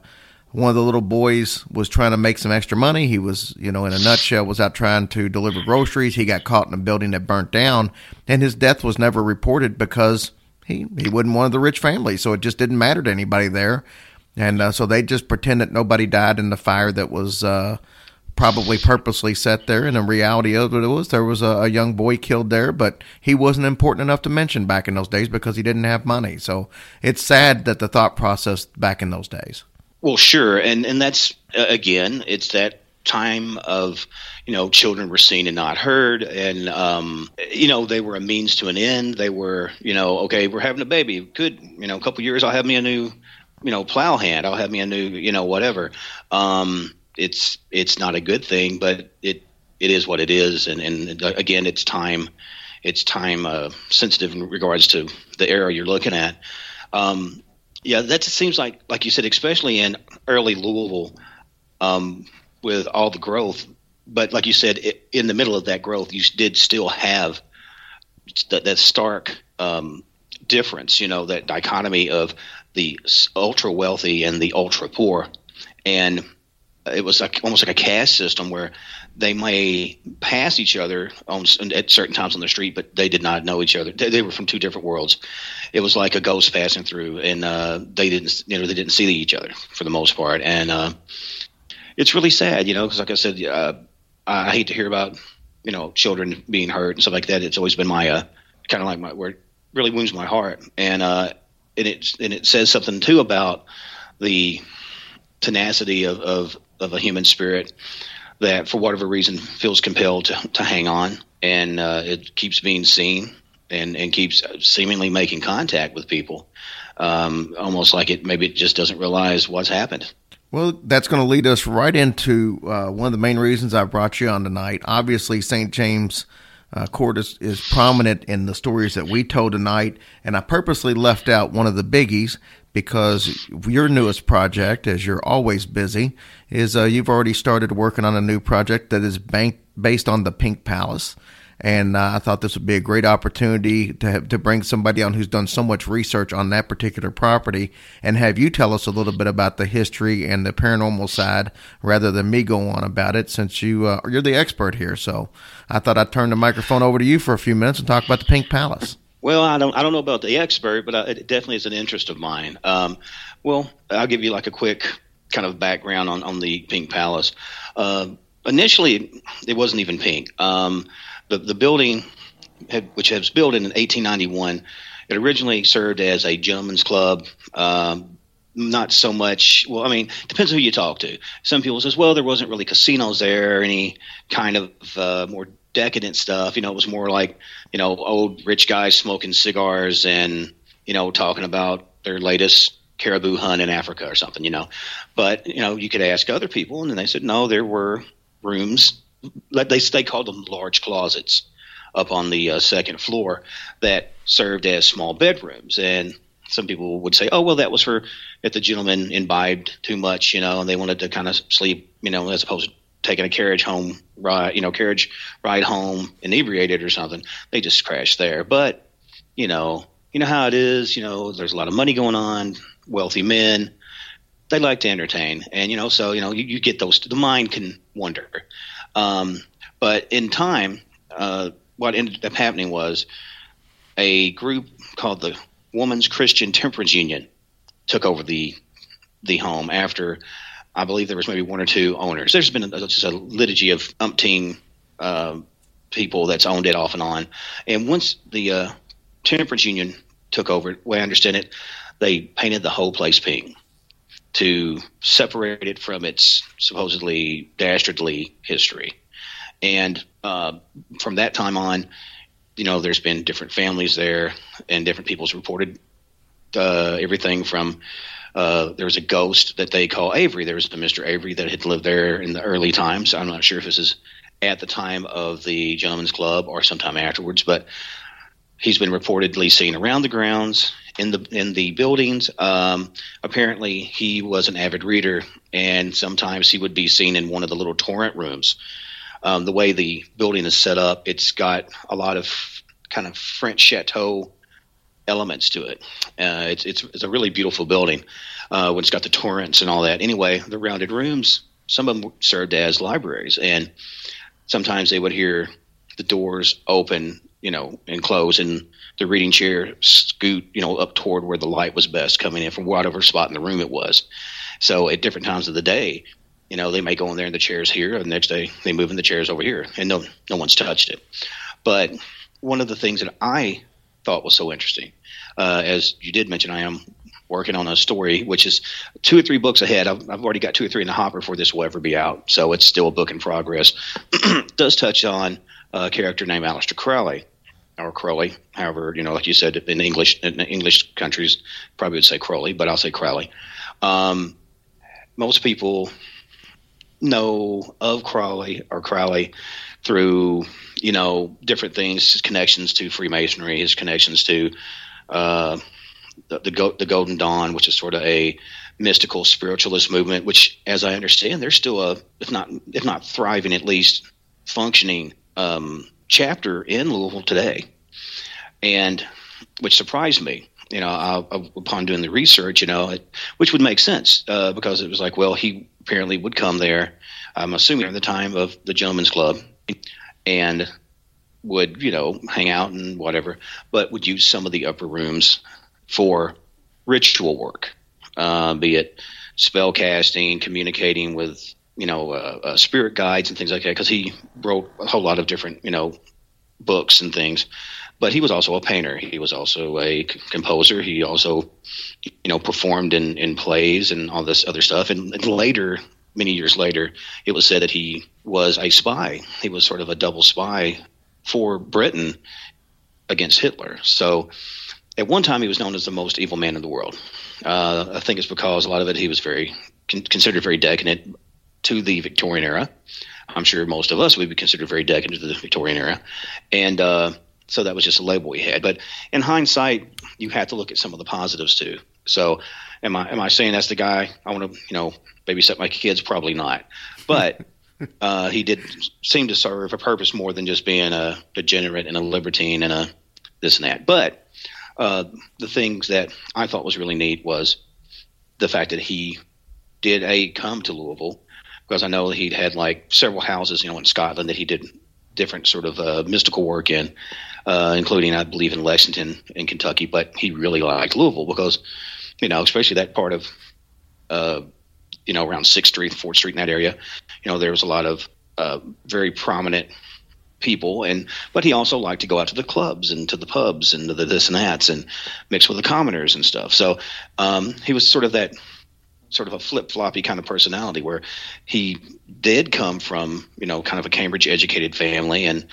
one of the little boys was trying to make some extra money. He was, you know, in a nutshell, was out trying to deliver groceries. He got caught in a building that burnt down, and his death was never reported because he he wasn't one of the rich families, so it just didn't matter to anybody there. And uh, so they just pretended nobody died in the fire that was uh, probably purposely set there. And the reality of it was there was a, a young boy killed there, but he wasn't important enough to mention back in those days because he didn't have money. So it's sad that the thought process back in those days.
Well, sure, and and that's uh, again, it's that time of you know children were seen and not heard, and um, you know they were a means to an end. They were you know okay, we're having a baby, good, you know, a couple years, I'll have me a new you know plow hand, I'll have me a new you know whatever. Um, it's it's not a good thing, but it it is what it is, and and again, it's time it's time uh, sensitive in regards to the era you're looking at. Um, yeah, that seems like, like you said, especially in early Louisville, um, with all the growth. But like you said, it, in the middle of that growth, you did still have that, that stark um, difference. You know, that dichotomy of the ultra wealthy and the ultra poor, and it was like almost like a caste system where they may pass each other on, at certain times on the street, but they did not know each other. They, they were from two different worlds. It was like a ghost passing through, and uh, they didn't, you know, they didn't see each other for the most part. And uh, it's really sad, you know, because like I said, uh, I hate to hear about, you know, children being hurt and stuff like that. It's always been my uh, kind of like my where it really wounds my heart, and uh, and it and it says something too about the tenacity of, of, of a human spirit that for whatever reason feels compelled to, to hang on. And uh, it keeps being seen and, and keeps seemingly making contact with people um, almost like it maybe it just doesn't realize what's happened.
Well that's going to lead us right into uh, one of the main reasons i brought you on tonight. Obviously st james uh, court is, is prominent in the stories that we told tonight and i purposely left out one of the biggies because your newest project, as you're always busy, is uh, you've already started working on a new project that is bank- based on the Pink Palace. And uh, I thought this would be a great opportunity to have, to bring somebody on who's done so much research on that particular property and have you tell us a little bit about the history and the paranormal side rather than me go on about it since you uh, you're the expert here. So I thought I'd turn the microphone over to you for a few minutes and talk about the Pink Palace.
Well, I don't I don't know about the expert, but it definitely is an interest of mine. Um, well, I'll give you like a quick kind of background on on the Pink Palace. Uh, initially, it wasn't even pink. Um, the the building, had, which was built in 1891, it originally served as a gentleman's club. Um, not so much. Well, I mean, depends who you talk to. Some people says, well, there wasn't really casinos there, any kind of uh, more decadent stuff. You know, it was more like you know old rich guys smoking cigars and you know, talking about their latest caribou hunt in Africa or something, you know. But you know, you could ask other people, and they said no, there were rooms. They they called them large closets up on the uh, second floor that served as small bedrooms, and some people would say, oh well, that was for if the gentleman imbibed too much, you know, and they wanted to kind of sleep, you know, as opposed to taking a carriage home ride, you know, carriage ride home inebriated or something. They just crashed there. But, you know, you know how it is, you know, there's a lot of money going on, wealthy men, they like to entertain. And, you know, so, you know, you, you get those, the mind can wonder. Um, but in time, uh, what ended up happening was a group called the Woman's Christian Temperance Union took over the the home after I believe there was maybe one or two owners. There's been a, just a liturgy of umpteen uh, people that's owned it off and on. And once the uh, temperance union took over, way I understand it, they painted the whole place pink to separate it from its supposedly dastardly history. And uh, from that time on, you know, there's been different families there, and different people's reported uh, everything from uh, there was a ghost that they call Avery. There was a Mr. Avery that had lived there in the early times. I'm not sure if this is at the time of the Gentlemen's Club or sometime afterwards, but he's been reportedly seen around the grounds in the in the buildings. Um, apparently, he was an avid reader, and sometimes he would be seen in one of the little turret rooms. Um, the way the building is set up, it's got a lot of kind of French chateau elements to it. Uh, it's, it's, it's a really beautiful building uh, when it's got the turrets and all that. Anyway, the rounded rooms, some of them served as libraries, and sometimes they would hear the doors open, you know, and close, and the reading chair scoot, you know, up toward where the light was best coming in from whatever spot in the room it was. So at different times of the day, you know, they may go in there and the chairs here, and the next day they move in the chairs over here, and no no one's touched it. But one of the things that I thought was so interesting. Uh, as you did mention, I am working on a story which is two or three books ahead. I've, I've, already got two or three in the hopper before this will ever be out, so it's still a book in progress. does touch on a character named Aleister Crowley, or Crowley, however, you know, like you said, in English in English countries probably would say Crowley, but I'll say Crowley. Um, most people know of Crowley or Crowley through you know different things, his connections to Freemasonry, his connections to uh, the the, the Golden Dawn, which is sort of a mystical spiritualist movement. Which, as I understand, there's still a if not if not thriving, at least functioning um, chapter in Louisville today, and which surprised me. You know, I, upon doing the research, you know, it, which would make sense uh, because it was like, well, he apparently would come there. I'm assuming at the time of the Gentlemen's Club, and would you know hang out and whatever, but would use some of the upper rooms for ritual work, uh, be it spell casting, communicating with you know uh, uh, spirit guides and things like that. Because he wrote a whole lot of different you know books and things. But he was also a painter. He was also a c- composer. He also, you know, performed in, in plays and all this other stuff. And, and later, many years later, it was said that he was a spy. He was sort of a double spy for Britain against Hitler. So at one time, he was known as the most evil man in the world. Uh, I think it's because a lot of it he was very con- considered very decadent to the Victorian era. I'm sure most of us would be considered very decadent to the Victorian era, and uh, so that was just a label we had. But in hindsight, you have to look at some of the positives too. So, am I am I saying that's the guy I want to you know babysit my kids? Probably not, but uh, he did seem to serve a purpose more than just being a degenerate and a libertine and a this and that. But uh, the things that I thought was really neat was the fact that he did a come to Louisville because I know he'd had like several houses, you know, in Scotland that he did different sort of uh, mystical work in, uh, including I believe in Lexington in Kentucky. But he really liked Louisville because, you know, especially that part of uh, you know, around Sixth Street, Fourth Street, in that area, you know, there was a lot of uh, very prominent people, and but he also liked to go out to the clubs and to the pubs and to the this and that's and mix with the commoners and stuff. So um, he was sort of that sort of a flip floppy kind of personality where he did come from you know kind of a Cambridge educated family and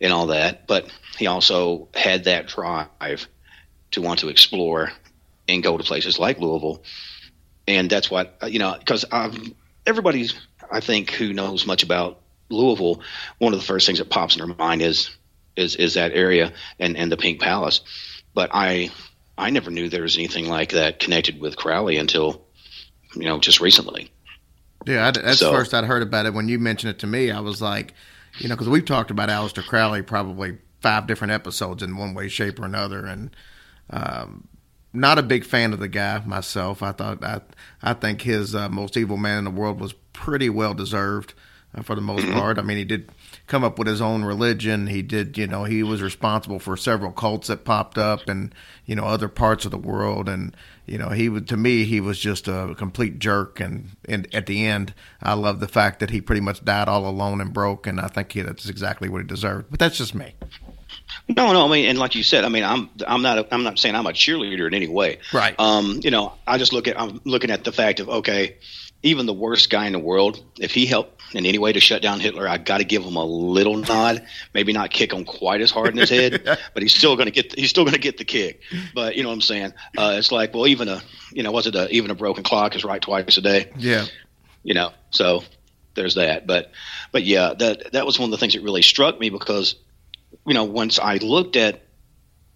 and all that, but he also had that drive to want to explore and go to places like Louisville. And that's what you know because everybody I think who knows much about Louisville, one of the first things that pops in their mind is is is that area and and the Pink Palace. But I I never knew there was anything like that connected with Crowley until you know just recently.
Yeah, I, that's so, the first I'd heard about it. When you mentioned it to me, I was like, you know, because we've talked about Aleister Crowley probably five different episodes in one way, shape, or another, and um, not a big fan of the guy myself. I thought I I think his uh, most evil man in the world was pretty well deserved uh, for the most mm-hmm. part. I mean, he did come up with his own religion. He did, you know, he was responsible for several cults that popped up and you know other parts of the world and you know, he would to me he was just a complete jerk, and, and at the end, I love the fact that he pretty much died all alone and broke, and I think he, that's exactly what he deserved. But that's just me.
No, no. I mean, and like you said, I mean, I'm I'm not a, I'm not saying I'm a cheerleader in any way.
Right.
Um, you know, I just look at I'm looking at the fact of okay, even the worst guy in the world, if he helped in any way to shut down Hitler, I got to give him a little nod. Maybe not kick him quite as hard in his head, but he's still going to get he's still going to get the kick. But you know what I'm saying? Uh, it's like well, even a you know was it a, even a broken clock is right twice a day.
Yeah.
You know, so there's that. But but yeah, that that was one of the things that really struck me because you know once I looked at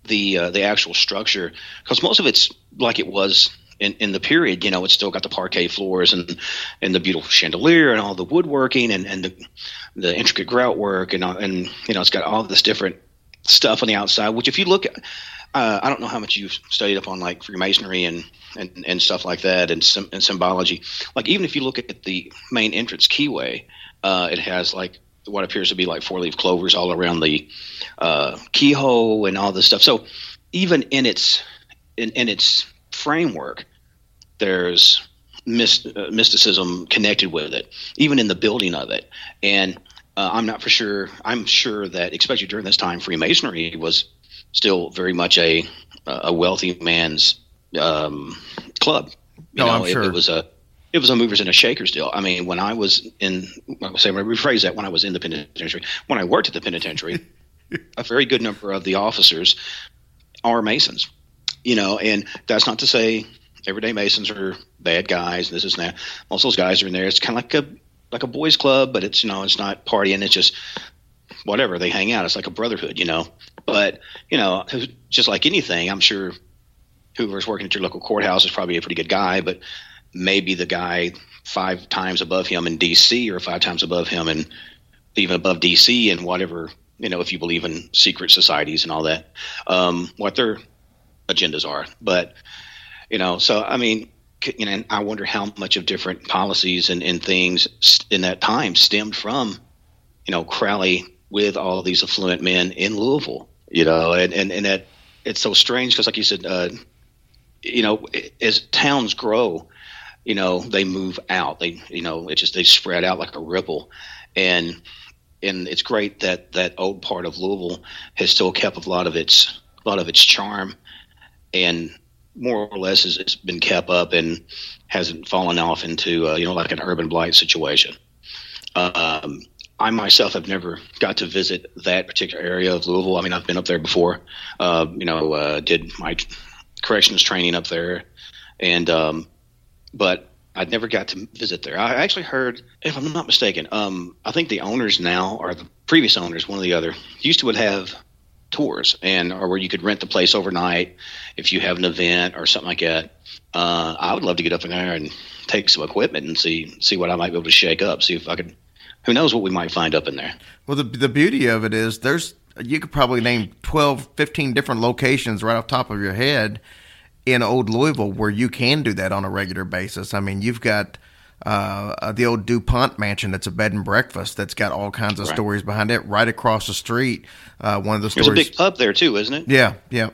the uh, the actual structure because most of it's like it was in, in the period, you know, it's still got the parquet floors and and the beautiful chandelier and all the woodworking and, and the the intricate grout work and and you know it's got all this different stuff on the outside. Which if you look at, uh, I don't know how much you've studied up on like Freemasonry and and, and stuff like that and, some and symbology. Like even if you look at the main entrance keyway, uh, it has like what appears to be like four leaf clovers all around the uh, keyhole and all this stuff. So even in its in, in its framework, there's myst- uh, mysticism connected with it, even in the building of it. And uh, I'm not for sure. I'm sure that, especially during this time, Freemasonry was still very much a a wealthy man's um, club.
You no, know, I'm
it,
sure.
it was a it was a movers and a shakers deal. I mean, when I was in, I will say, rephrase that, when I was in the penitentiary, when I worked at the penitentiary, a very good number of the officers are Masons, you know, and that's not to say everyday Masons are bad guys. This is that. Most of those guys are in there. It's kind of like a like a boys' club, but it's you know it's not partying. It's just whatever they hang out. It's like a brotherhood, you know. But you know, just like anything, I'm sure whoever's working at your local courthouse is probably a pretty good guy, but maybe the guy five times above him in D.C. or five times above him and even above D.C. and whatever you know, if you believe in secret societies and all that, um, what their agendas are. But you know, so I mean, you know, I wonder how much of different policies and, and things in that time stemmed from, you know, Crowley with all these affluent men in Louisville, you know, and, and, and that it's so strange because, like you said, uh, you know, as towns grow, you know, they move out. They, you know, it just they spread out like a ripple, and and it's great that that old part of Louisville has still kept a lot of its a lot of its charm, and more or less has, has been kept up and hasn't fallen off into uh, you know like an urban blight situation. Um, I myself have never got to visit that particular area of Louisville. I mean, I've been up there before. Uh, you know, uh, did my corrections training up there, and um, but I'd never got to visit there. I actually heard, if I'm not mistaken, um, I think the owners now, or the previous owners, one or the other, used to would have tours and or where you could rent the place overnight if you have an event or something like that. Uh, I would love to get up in there and take some equipment and see see what I might be able to shake up. See if I could. Who knows what we might find up in there?
Well, the the beauty of it is there's you could probably name 12, 15 different locations right off top of your head in old Louisville where you can do that on a regular basis. I mean, you've got uh, the old DuPont mansion that's a bed and breakfast that's got all kinds of right. stories behind it. Right across the street, uh, one of the stories.
There's a big pub there too, isn't it?
Yeah, yeah.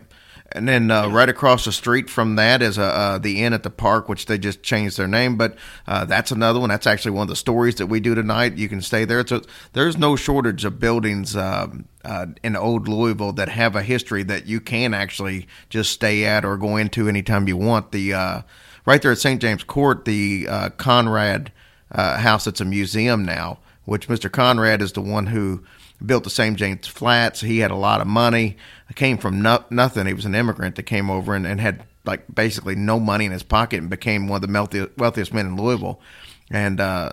And then uh, right across the street from that is a, uh, the inn at the park, which they just changed their name. But uh, that's another one. That's actually one of the stories that we do tonight. You can stay there. So there's no shortage of buildings um, uh, in old Louisville that have a history that you can actually just stay at or go into anytime you want. The uh, right there at St. James Court, the uh, Conrad uh, House. It's a museum now. which Mr. Conrad is the one who built the St. James Flats. He had a lot of money. Came from no, nothing. He was an immigrant that came over and, and had like basically no money in his pocket and became one of the wealthiest, wealthiest men in Louisville. And uh,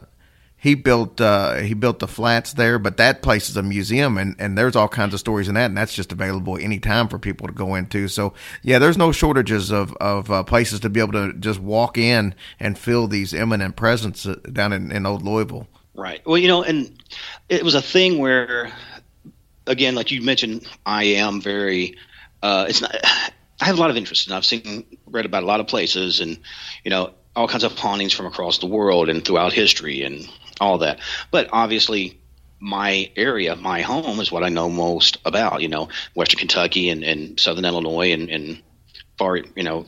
he built uh, he built the flats there, but that place is a museum, and, and there's all kinds of stories in that, and that's just available anytime for people to go into. So yeah, there's no shortages of of uh, places to be able to just walk in and feel these eminent presence down in, in old Louisville.
Right. Well, you know, and it was a thing where, again, like you mentioned, I am very. Uh, it's not. I have a lot of interest, and I've seen, read about a lot of places, and you know, all kinds of hauntings from across the world and throughout history, and all that. But obviously, my area, my home, is what I know most about. You know, Western Kentucky and, and Southern Illinois and, and far, you know,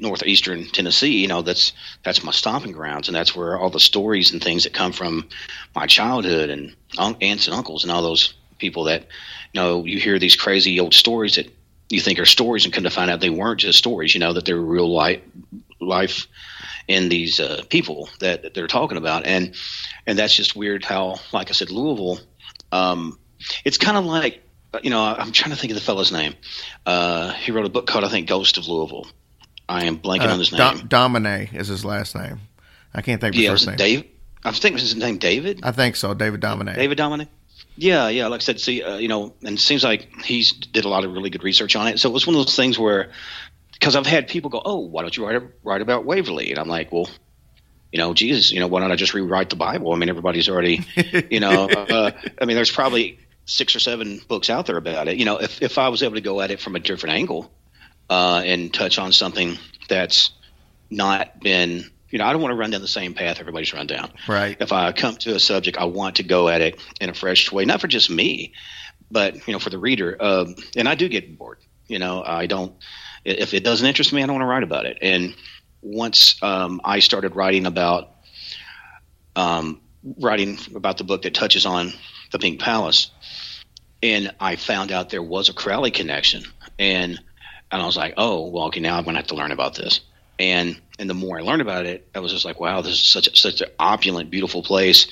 northeastern Tennessee. You know, that's that's my stomping grounds, and that's where all the stories and things that come from my childhood and un- aunts and uncles and all those people that, you know, you hear these crazy old stories that you think are stories, and come to find out they weren't just stories. You know, that they're real life life in these uh, people that they're talking about, and and that's just weird. How, like I said, Louisville, um, it's kind of like you know I'm trying to think of the fellow's name. Uh, he wrote a book called I think Ghost of Louisville. I am blanking
Uh,
on his name.
Dom- Domine is his last name. I can't think of his
yeah,
first name.
Dave. I think it was his name David.
I think so, David Domine.
David Domine. Yeah, yeah. Like I said, see, uh, you know, and it seems like he's did a lot of really good research on it. So it was one of those things where, because I've had people go, "Oh, why don't you write write about Waverly?" And I'm like, "Well, you know, Jesus, you know, why don't I just rewrite the Bible? I mean, everybody's already, you know, uh, I mean, there's probably six or seven books out there about it. You know, if if I was able to go at it from a different angle uh, and touch on something that's not been you know, I don't want to run down the same path everybody's run down.
Right.
If I come to a subject, I want to go at it in a fresh way, not for just me, but you know, for the reader. Um, and I do get bored. You know, I don't. If it doesn't interest me, I don't want to write about it. And once um, I started writing about um, writing about the book that touches on the Pink Palace, and I found out there was a Crowley connection, and and I was like, oh, well, okay, now I'm going to have to learn about this. And and the more I learned about it, I was just like, wow, this is such a, such an opulent, beautiful place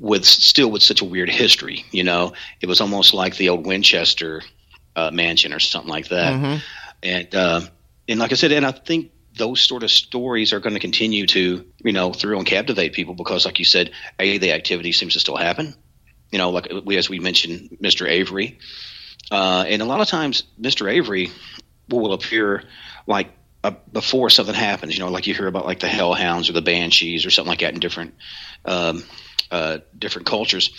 with still with such a weird history. You know, it was almost like the old Winchester uh, mansion or something like that.
Mhm.
And uh, and like I said, and I think those sort of stories are going to continue to you know thrill and captivate people because, like you said, a the activity seems to still happen. You know, like we as we mentioned, Mr. Avery, uh, and a lot of times Mr. Avery will, appear like uh, before something happens. You know, like you hear about like the Hellhounds or the Banshees or something like that in different um, uh, different cultures.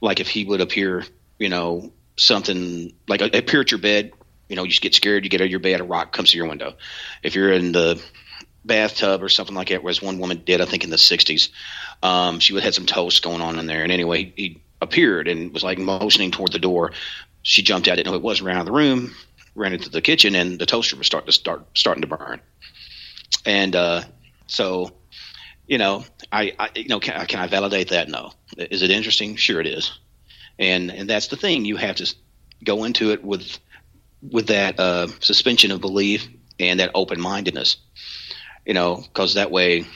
Like if he would appear, you know, something like appear at your bed. You know, you just get scared. You get out of your bed, a rock comes to your window. If you're in the bathtub or something like that, whereas one woman did, I think in the '60s, um, she would had some toast going on in there, and anyway, he, he appeared and was like motioning toward the door. She jumped out, didn't know it was, ran out of the room, ran into the kitchen, and the toaster was starting to start starting to burn. And uh, so, you know, I, I you know, can, I- can I validate that? No. Is it interesting? Sure, it is. And and that's the thing. You have to go into it with with that uh, suspension of belief and that open mindedness. You know, because that way,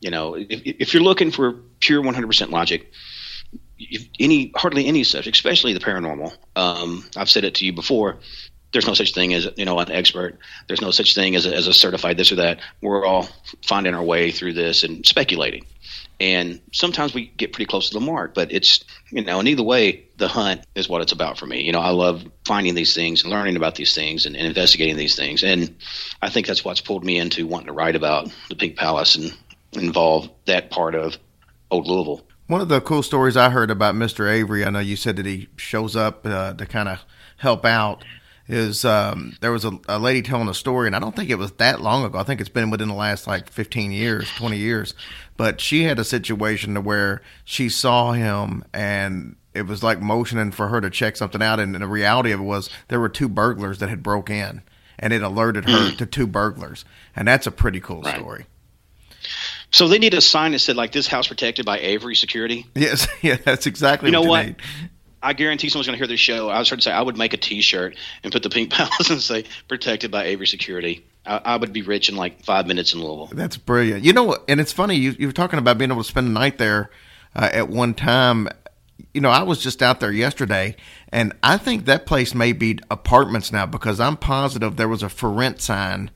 you know, if, if you're looking for pure 100% logic, any hardly any subject, especially the paranormal. Um, I've said it to you before. There's no such thing as you know an expert. There's no such thing as a, as a certified this or that. We're all finding our way through this and speculating. And sometimes we get pretty close to the mark, but it's you know, and either way, the hunt is what it's about for me. You know, I love finding these things and learning about these things and, and investigating these things, and I think that's what's pulled me into wanting to write about the Pink Palace and involve that part of old Louisville.
One of the cool stories I heard about Mr. Avery, I know you said that he shows up uh, to kind of help out, is um, there was a, a lady telling a story, and I don't think it was that long ago. I think it's been within the last like 15 years, 20 years. But she had a situation to where she saw him and it was like motioning for her to check something out. And the reality of it was there were two burglars that had broke in and it alerted her to two burglars. And that's a pretty cool story.
So they need a sign that said like this house protected by Avery Security.
Yes, yeah, that's exactly
You know
what,
what? I guarantee someone's going to hear this show. I was trying to say I would make a T-shirt and put the pink palace and say "Protected by Avery Security." I, I would be rich in like five minutes in Louisville.
That's brilliant. You know what? And it's funny. You, you were talking about being able to spend the night there. uh, at one time. You know, I was just out there yesterday, and I think that place may be apartments now because I'm positive there was a for rent sign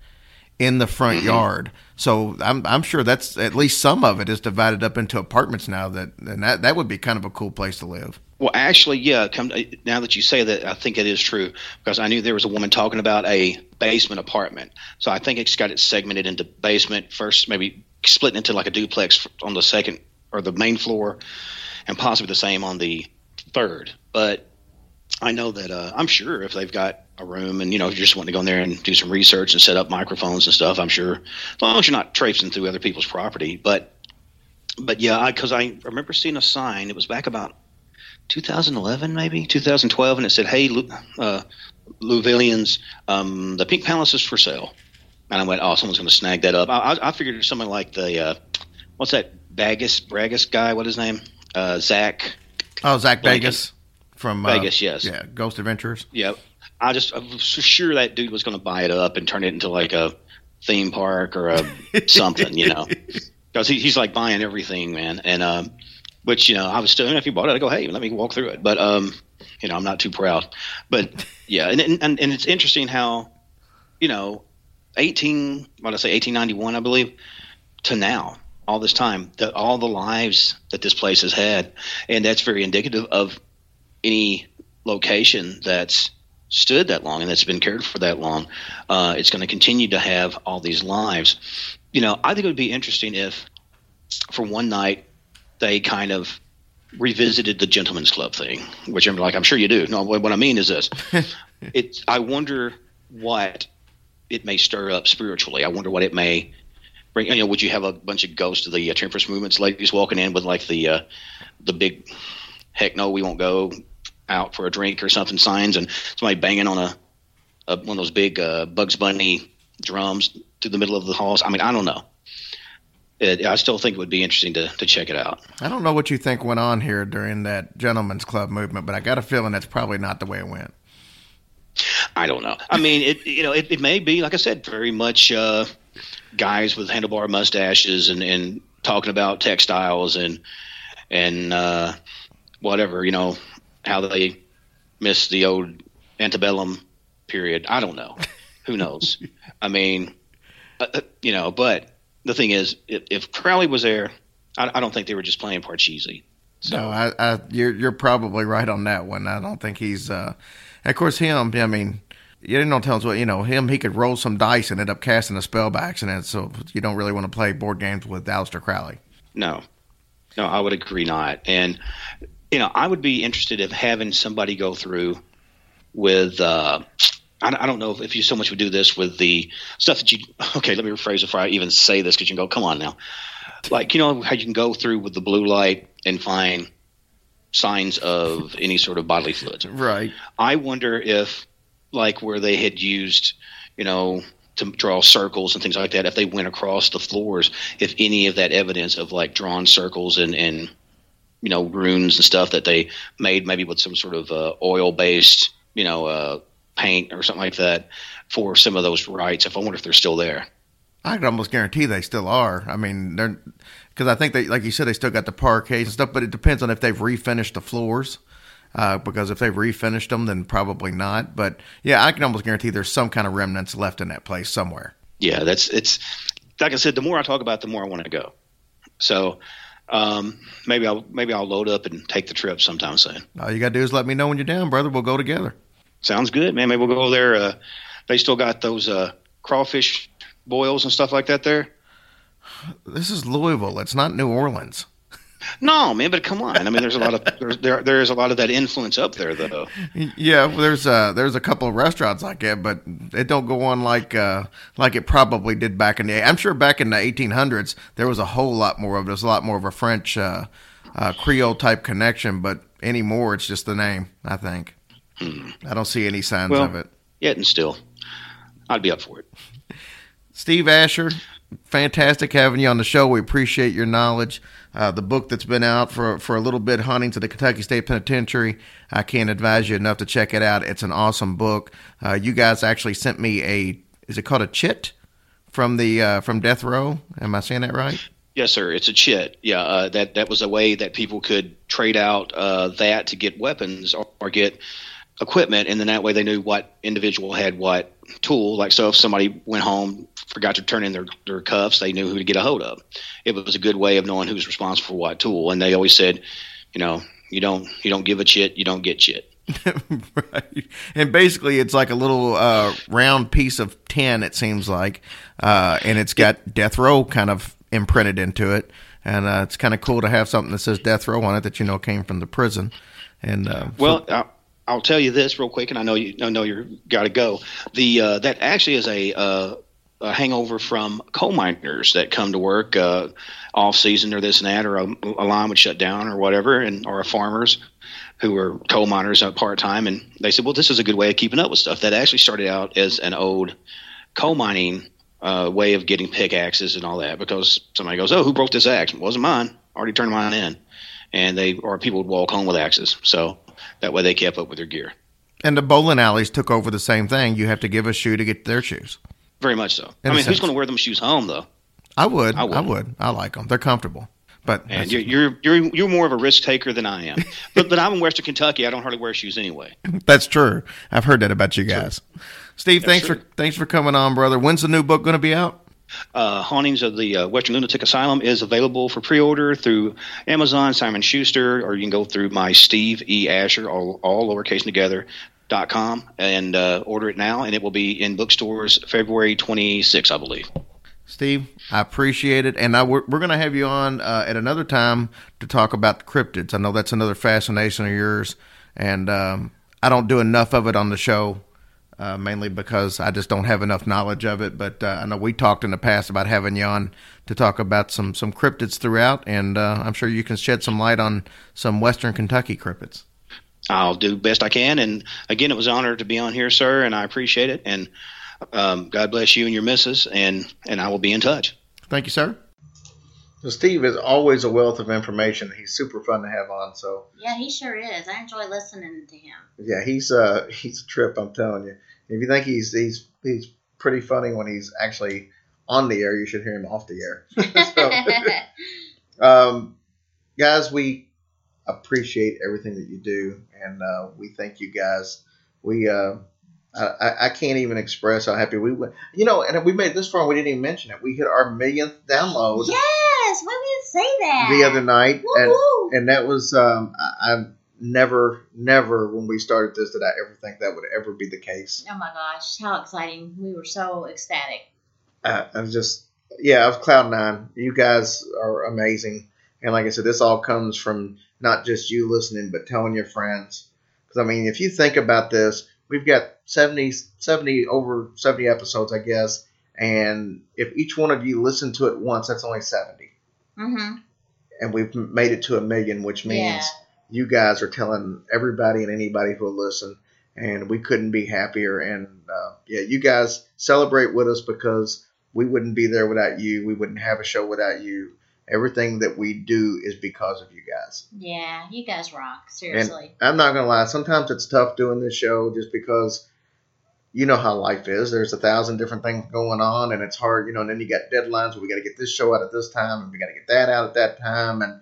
in the front
Mm-hmm.
yard. So I'm I'm sure that's at least some of it is divided up into apartments now. That and that that would be kind of a cool place to live.
Well, actually, yeah. Come now that you say that, I think it is true because I knew there was a woman talking about a basement apartment. So I think it's got it segmented into basement first, maybe split into like a duplex on the second or the main floor, and possibly the same on the third. But I know that uh, I'm sure if they've got a room and you know if you just want to go in there and do some research and set up microphones and stuff, I'm sure as long as you're not traipsing through other people's property. But but yeah, because I, I remember seeing a sign. It was back about 2011, maybe 2012, and it said, "Hey, uh, Louvillians, um, the Pink Palace is for sale." And I went, "Oh, someone's going to snag that up." I, I, I figured it was something like the uh, what's that Bagus Bragus guy? What his name? Uh, Zach.
Oh, Zach
Lincoln.
Vegas from uh,
Vegas, yes.
yeah, Ghost Adventures.
Yeah, I just I was sure that dude was going to buy it up and turn it into like a theme park or a something, you know, because he, he's like buying everything, man. And um, which you know, I was still if he bought it, I go, hey, let me walk through it. But um, you know, I'm not too proud. But yeah, and and, and it's interesting how, you know, 18, what did I say, 1891, I believe, to now. All this time, that all the lives that this place has had, and that's very indicative of any location that's stood that long and that's been cared for that long, uh, it's going to continue to have all these lives. You know, I think it would be interesting if, for one night, they kind of revisited the gentleman's club thing, which I'm like, I'm sure you do. No, what I mean is this: it's. I wonder what it may stir up spiritually. I wonder what it may bring. You know, would you have a bunch of ghosts of the uh, temperance movements ladies walking in with like the uh, the big heck no, we won't go out for a drink or something signs, and somebody banging on a, a one of those big uh, Bugs Bunny drums through the middle of the halls. I mean, I don't know. It, I still think it would be interesting to, to check it out.
I don't know what you think went on here during that gentleman's club movement, but I got a feeling that's probably not the way it went.
I don't know. I mean, it you know it, it may be like I said, very much uh, guys with handlebar mustaches and, and talking about textiles and and uh, whatever you know how they miss the old antebellum period. I don't know. Who knows? I mean, uh, uh, you know. But the thing is, if, if Crowley was there, I, I don't think they were just playing Parcheesi.
No, I, I, you're you're probably right on that one. I don't think he's. Uh, of course, him. I mean, you don't know tell us what you know. Him, he could roll some dice and end up casting a spell by accident. So you don't really want to play board games with Aleister Crowley.
No, no, I would agree not. And you know, I would be interested in having somebody go through with. Uh, I, I don't know if, if you so much would do this with the stuff that you. Okay, let me rephrase before I even say this because you can go, come on now. Like you know how you can go through with the blue light and find signs of any sort of bodily fluids.
Right.
I wonder if, like, where they had used, you know, to draw circles and things like that, if they went across the floors, if any of that evidence of like drawn circles and and you know runes and stuff that they made maybe with some sort of uh, oil based, you know, uh, paint or something like that for some of those rites. If I wonder if they're still there.
I could almost guarantee they still are. I mean, they're because I think they, like you said, they still got the parquets and stuff, but it depends on if they've refinished the floors. Uh, because if they've refinished them, then probably not. But yeah, I can almost guarantee there's some kind of remnants left in that place somewhere.
Yeah, that's it's like I said. The more I talk about, it, the more I want to go. So um, maybe I'll maybe I'll load up and take the trip sometime soon.
All you got to do is let me know when you're down, brother. We'll go together.
Sounds good, man. Maybe we'll go there. Uh, they still got those uh, crawfish boils and stuff like that there.
This is Louisville. It's not New Orleans.
No, man, but come on. I mean, there's a lot of there's, there there is a lot of that influence up there, though.
Yeah, well, there's uh there's a couple of restaurants like that, but it don't go on like uh like it probably did back in the. I'm sure back in the 1800s there was a whole lot more of. it. There's a lot more of a French uh, uh, Creole type connection, but anymore it's just the name. I think. I don't see any signs
Well,
of it.
Yet and still, I'd be up for it.
Steve Asher, fantastic having you on the show. We appreciate your knowledge. Uh, the book that's been out for for a little bit, Hauntings of the Kentucky State Penitentiary. I can't advise you enough to check it out. It's an awesome book. Uh, you guys actually sent me a is it called a chit from the uh, from Death Row? Am I saying that right?
Yes, sir. It's a chit. Yeah, uh, that that was a way that people could trade out uh, that to get weapons or, or get equipment, and then that way they knew what individual had what tool. Like, so if somebody went home, forgot to turn in their, their cuffs, they knew who to get a hold of. It was a good way of knowing who's responsible for what tool. And they always said, you know, you don't you don't give a shit, you don't get shit.
right. And basically, it's like a little uh, round piece of tin. It seems like, uh, and it's got death row kind of imprinted into it. And uh, it's kind of cool to have something that says death row on it that you know came from the prison. And uh,
Well, I, I'll tell you this real quick, and I know you I know you're got to go. The uh, that actually is a, uh, a hangover from coal miners that come to work uh, off season or this and that, or a, a line would shut down or whatever, and or farmers who were coal miners part time, and they said, well, this is a good way of keeping up with stuff. That actually started out as an old coal mining uh, way of getting pickaxes and all that, because somebody goes, oh, who broke this axe? It wasn't mine. I already turned mine in, and they or people would walk home with axes, so that way they kept up with their gear.
and the bowling alleys took over the same thing. You have to give a shoe to get their shoes.
Very much so.
In
I mean, who's going to wear them shoes home though?
I would.
I
I
would.
would. I, like them. They're comfortable. But
And you're, you're you're you're more of a risk taker than I am. but but I'm in Western Kentucky. I don't hardly wear shoes anyway.
that's true. I've heard that about you guys. Steve,
That's
thanks
true.
for thanks for coming on, brother. When's the new book going to be out?
Uh, Hauntings of the uh, Western Lunatic Asylum is available for pre-order through Amazon, Simon Schuster, or you can go through my Steve E Asher, all, all lowercase together. Dot com and uh, order it now, and it will be in bookstores February 26, I believe.
Steve, I appreciate it, and I, we're, we're going to have you on uh, at another time to talk about the cryptids. I know that's another fascination of yours, and um, I don't do enough of it on the show, uh, mainly because I just don't have enough knowledge of it. But uh, I know we talked in the past about having you on to talk about some some cryptids throughout, and uh, I'm sure you can shed some light on some Western Kentucky cryptids.
I'll do best I can. And again, it was an honor to be on here, sir, and I appreciate it. And um, God bless you and your missus, and and I will be in touch.
Thank you, sir.
So Steve is always a wealth of information. He's super fun to have on. So
Yeah, he sure is. I enjoy listening to him.
yeah, he's uh he's a trip. I'm telling you. If you think he's he's he's pretty funny when he's actually on the air, you should hear him off the air. So, um, guys, we appreciate everything that you do, and uh, we thank you guys. We uh, I, I- can't even express how happy we were. You know, and we made this far. and We didn't even mention it. We hit our millionth download
Yes, why we didn't say that?
the other night,
Woo-hoo.
and and that was um, I, I never never when we started this did I ever think that would ever be the case.
Oh my gosh, how exciting! We were so ecstatic.
uh, I was just, yeah, I was cloud nine. You guys are amazing, and like I said, this all comes from not just you listening, but telling your friends. Because I mean, if you think about this, we've got 70, 70 over seventy episodes, I guess, and if each one of you listened to it once, that's only seventy,
Mm-hmm.
and we've made it to a million, which means
Yeah.
you guys are telling everybody and anybody who will listen, and we couldn't be happier. And uh, yeah, you guys celebrate with us because we wouldn't be there without you. We wouldn't have a show without you. Everything that we do is because of you guys.
Yeah, you guys rock.
And
Seriously.
I'm not gonna lie, sometimes it's tough doing this show just because you know how life is. There's a thousand different things going on, and it's hard, you know. And then you got deadlines. We got to get this show out at this time, and we got to get that out at that time, and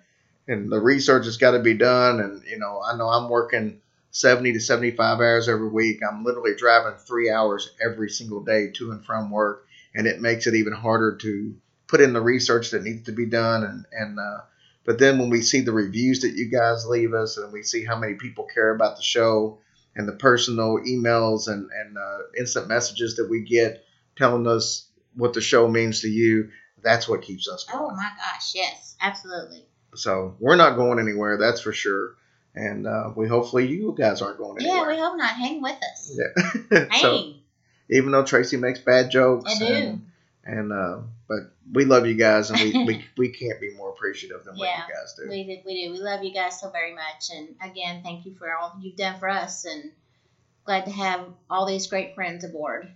and the research has got to be done. And you know, I know I'm working 70 to 75 hours every week. I'm literally driving three hours every single day to and from work, and it makes it even harder to put in the research that needs to be done. And and uh, but then when we see the reviews that you guys leave us, and we see how many people care about the show, and the personal emails and and uh, instant messages that we get telling us what the show means to you, that's what keeps us going.
oh my gosh, yes, absolutely.
So we're not going anywhere, that's for sure. And uh, we hopefully you guys aren't going anywhere.
Yeah, we hope not. Hang with us.
Yeah. so
Hang.
even though Tracy makes bad jokes,
I do.
and, and uh, but we love you guys, and we, we we can't be more appreciative than what
yeah,
you guys do.
we do. We do. We love you guys so very much, and again, thank you for all that you've done for us, and glad to have all these great friends aboard.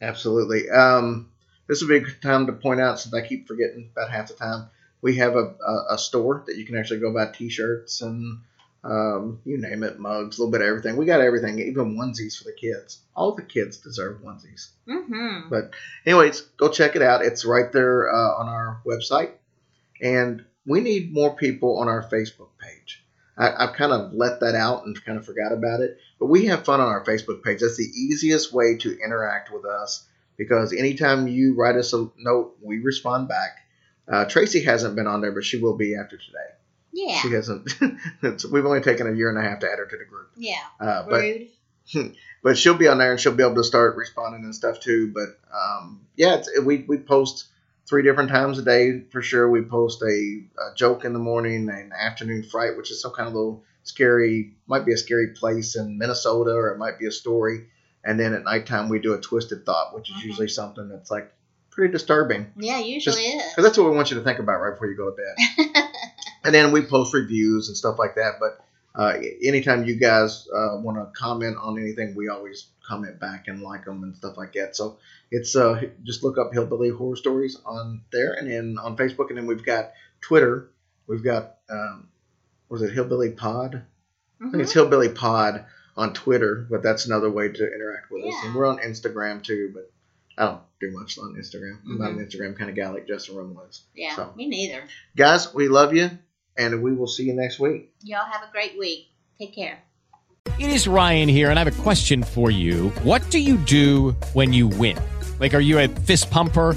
Absolutely. Um, this would be a good time to point out, since I keep forgetting about half the time, we have a, a, a store that you can actually go buy T-shirts and um, you name it, mugs, a little bit of everything. We got everything, even onesies for the kids. All the kids deserve onesies.
Mm-hmm.
But anyways, go check it out. It's right there uh, on our website. And we need more people on our Facebook page. I, I've kind of let that out and kind of forgot about it. But we have fun on our Facebook page. That's the easiest way to interact with us because anytime you write us a note, we respond back. Uh, Tracy hasn't been on there, but she will be after today.
Yeah.
She hasn't. it's, we've only taken a year and a half to add her to the group.
Yeah.
Uh, but
Rude.
but she'll be on there and she'll be able to start responding and stuff too. But um, yeah, it's, we we post three different times a day for sure. We post a, a joke in the morning, an afternoon fright, which is some kind of little scary, might be a scary place in Minnesota, or it might be a story. And then at nighttime we do a twisted thought, which is usually something that's like pretty disturbing.
Yeah, usually is.
Because that's what we want you to think about right before you go to bed. and then we post reviews and stuff like that. But uh, anytime you guys uh, want to comment on anything, we always comment back and like them and stuff like that. So it's uh, just look up Hillbilly Horror Stories on there and then on Facebook. And then we've got Twitter. We've got, um, was it Hillbilly Pod? I think it's Hillbilly Pod on Twitter, but that's another way to interact with us. And we're on Instagram too, but I don't do much on Instagram. I'm not an Instagram kind of guy like Justin Roman was.
Yeah,
So,
me neither.
guys, we love you, and we will see you next week.
Y'all have a great week. Take care.
It is Ryan here, and I have a question for you. What do you do when you win? Like, are you a fist pumper?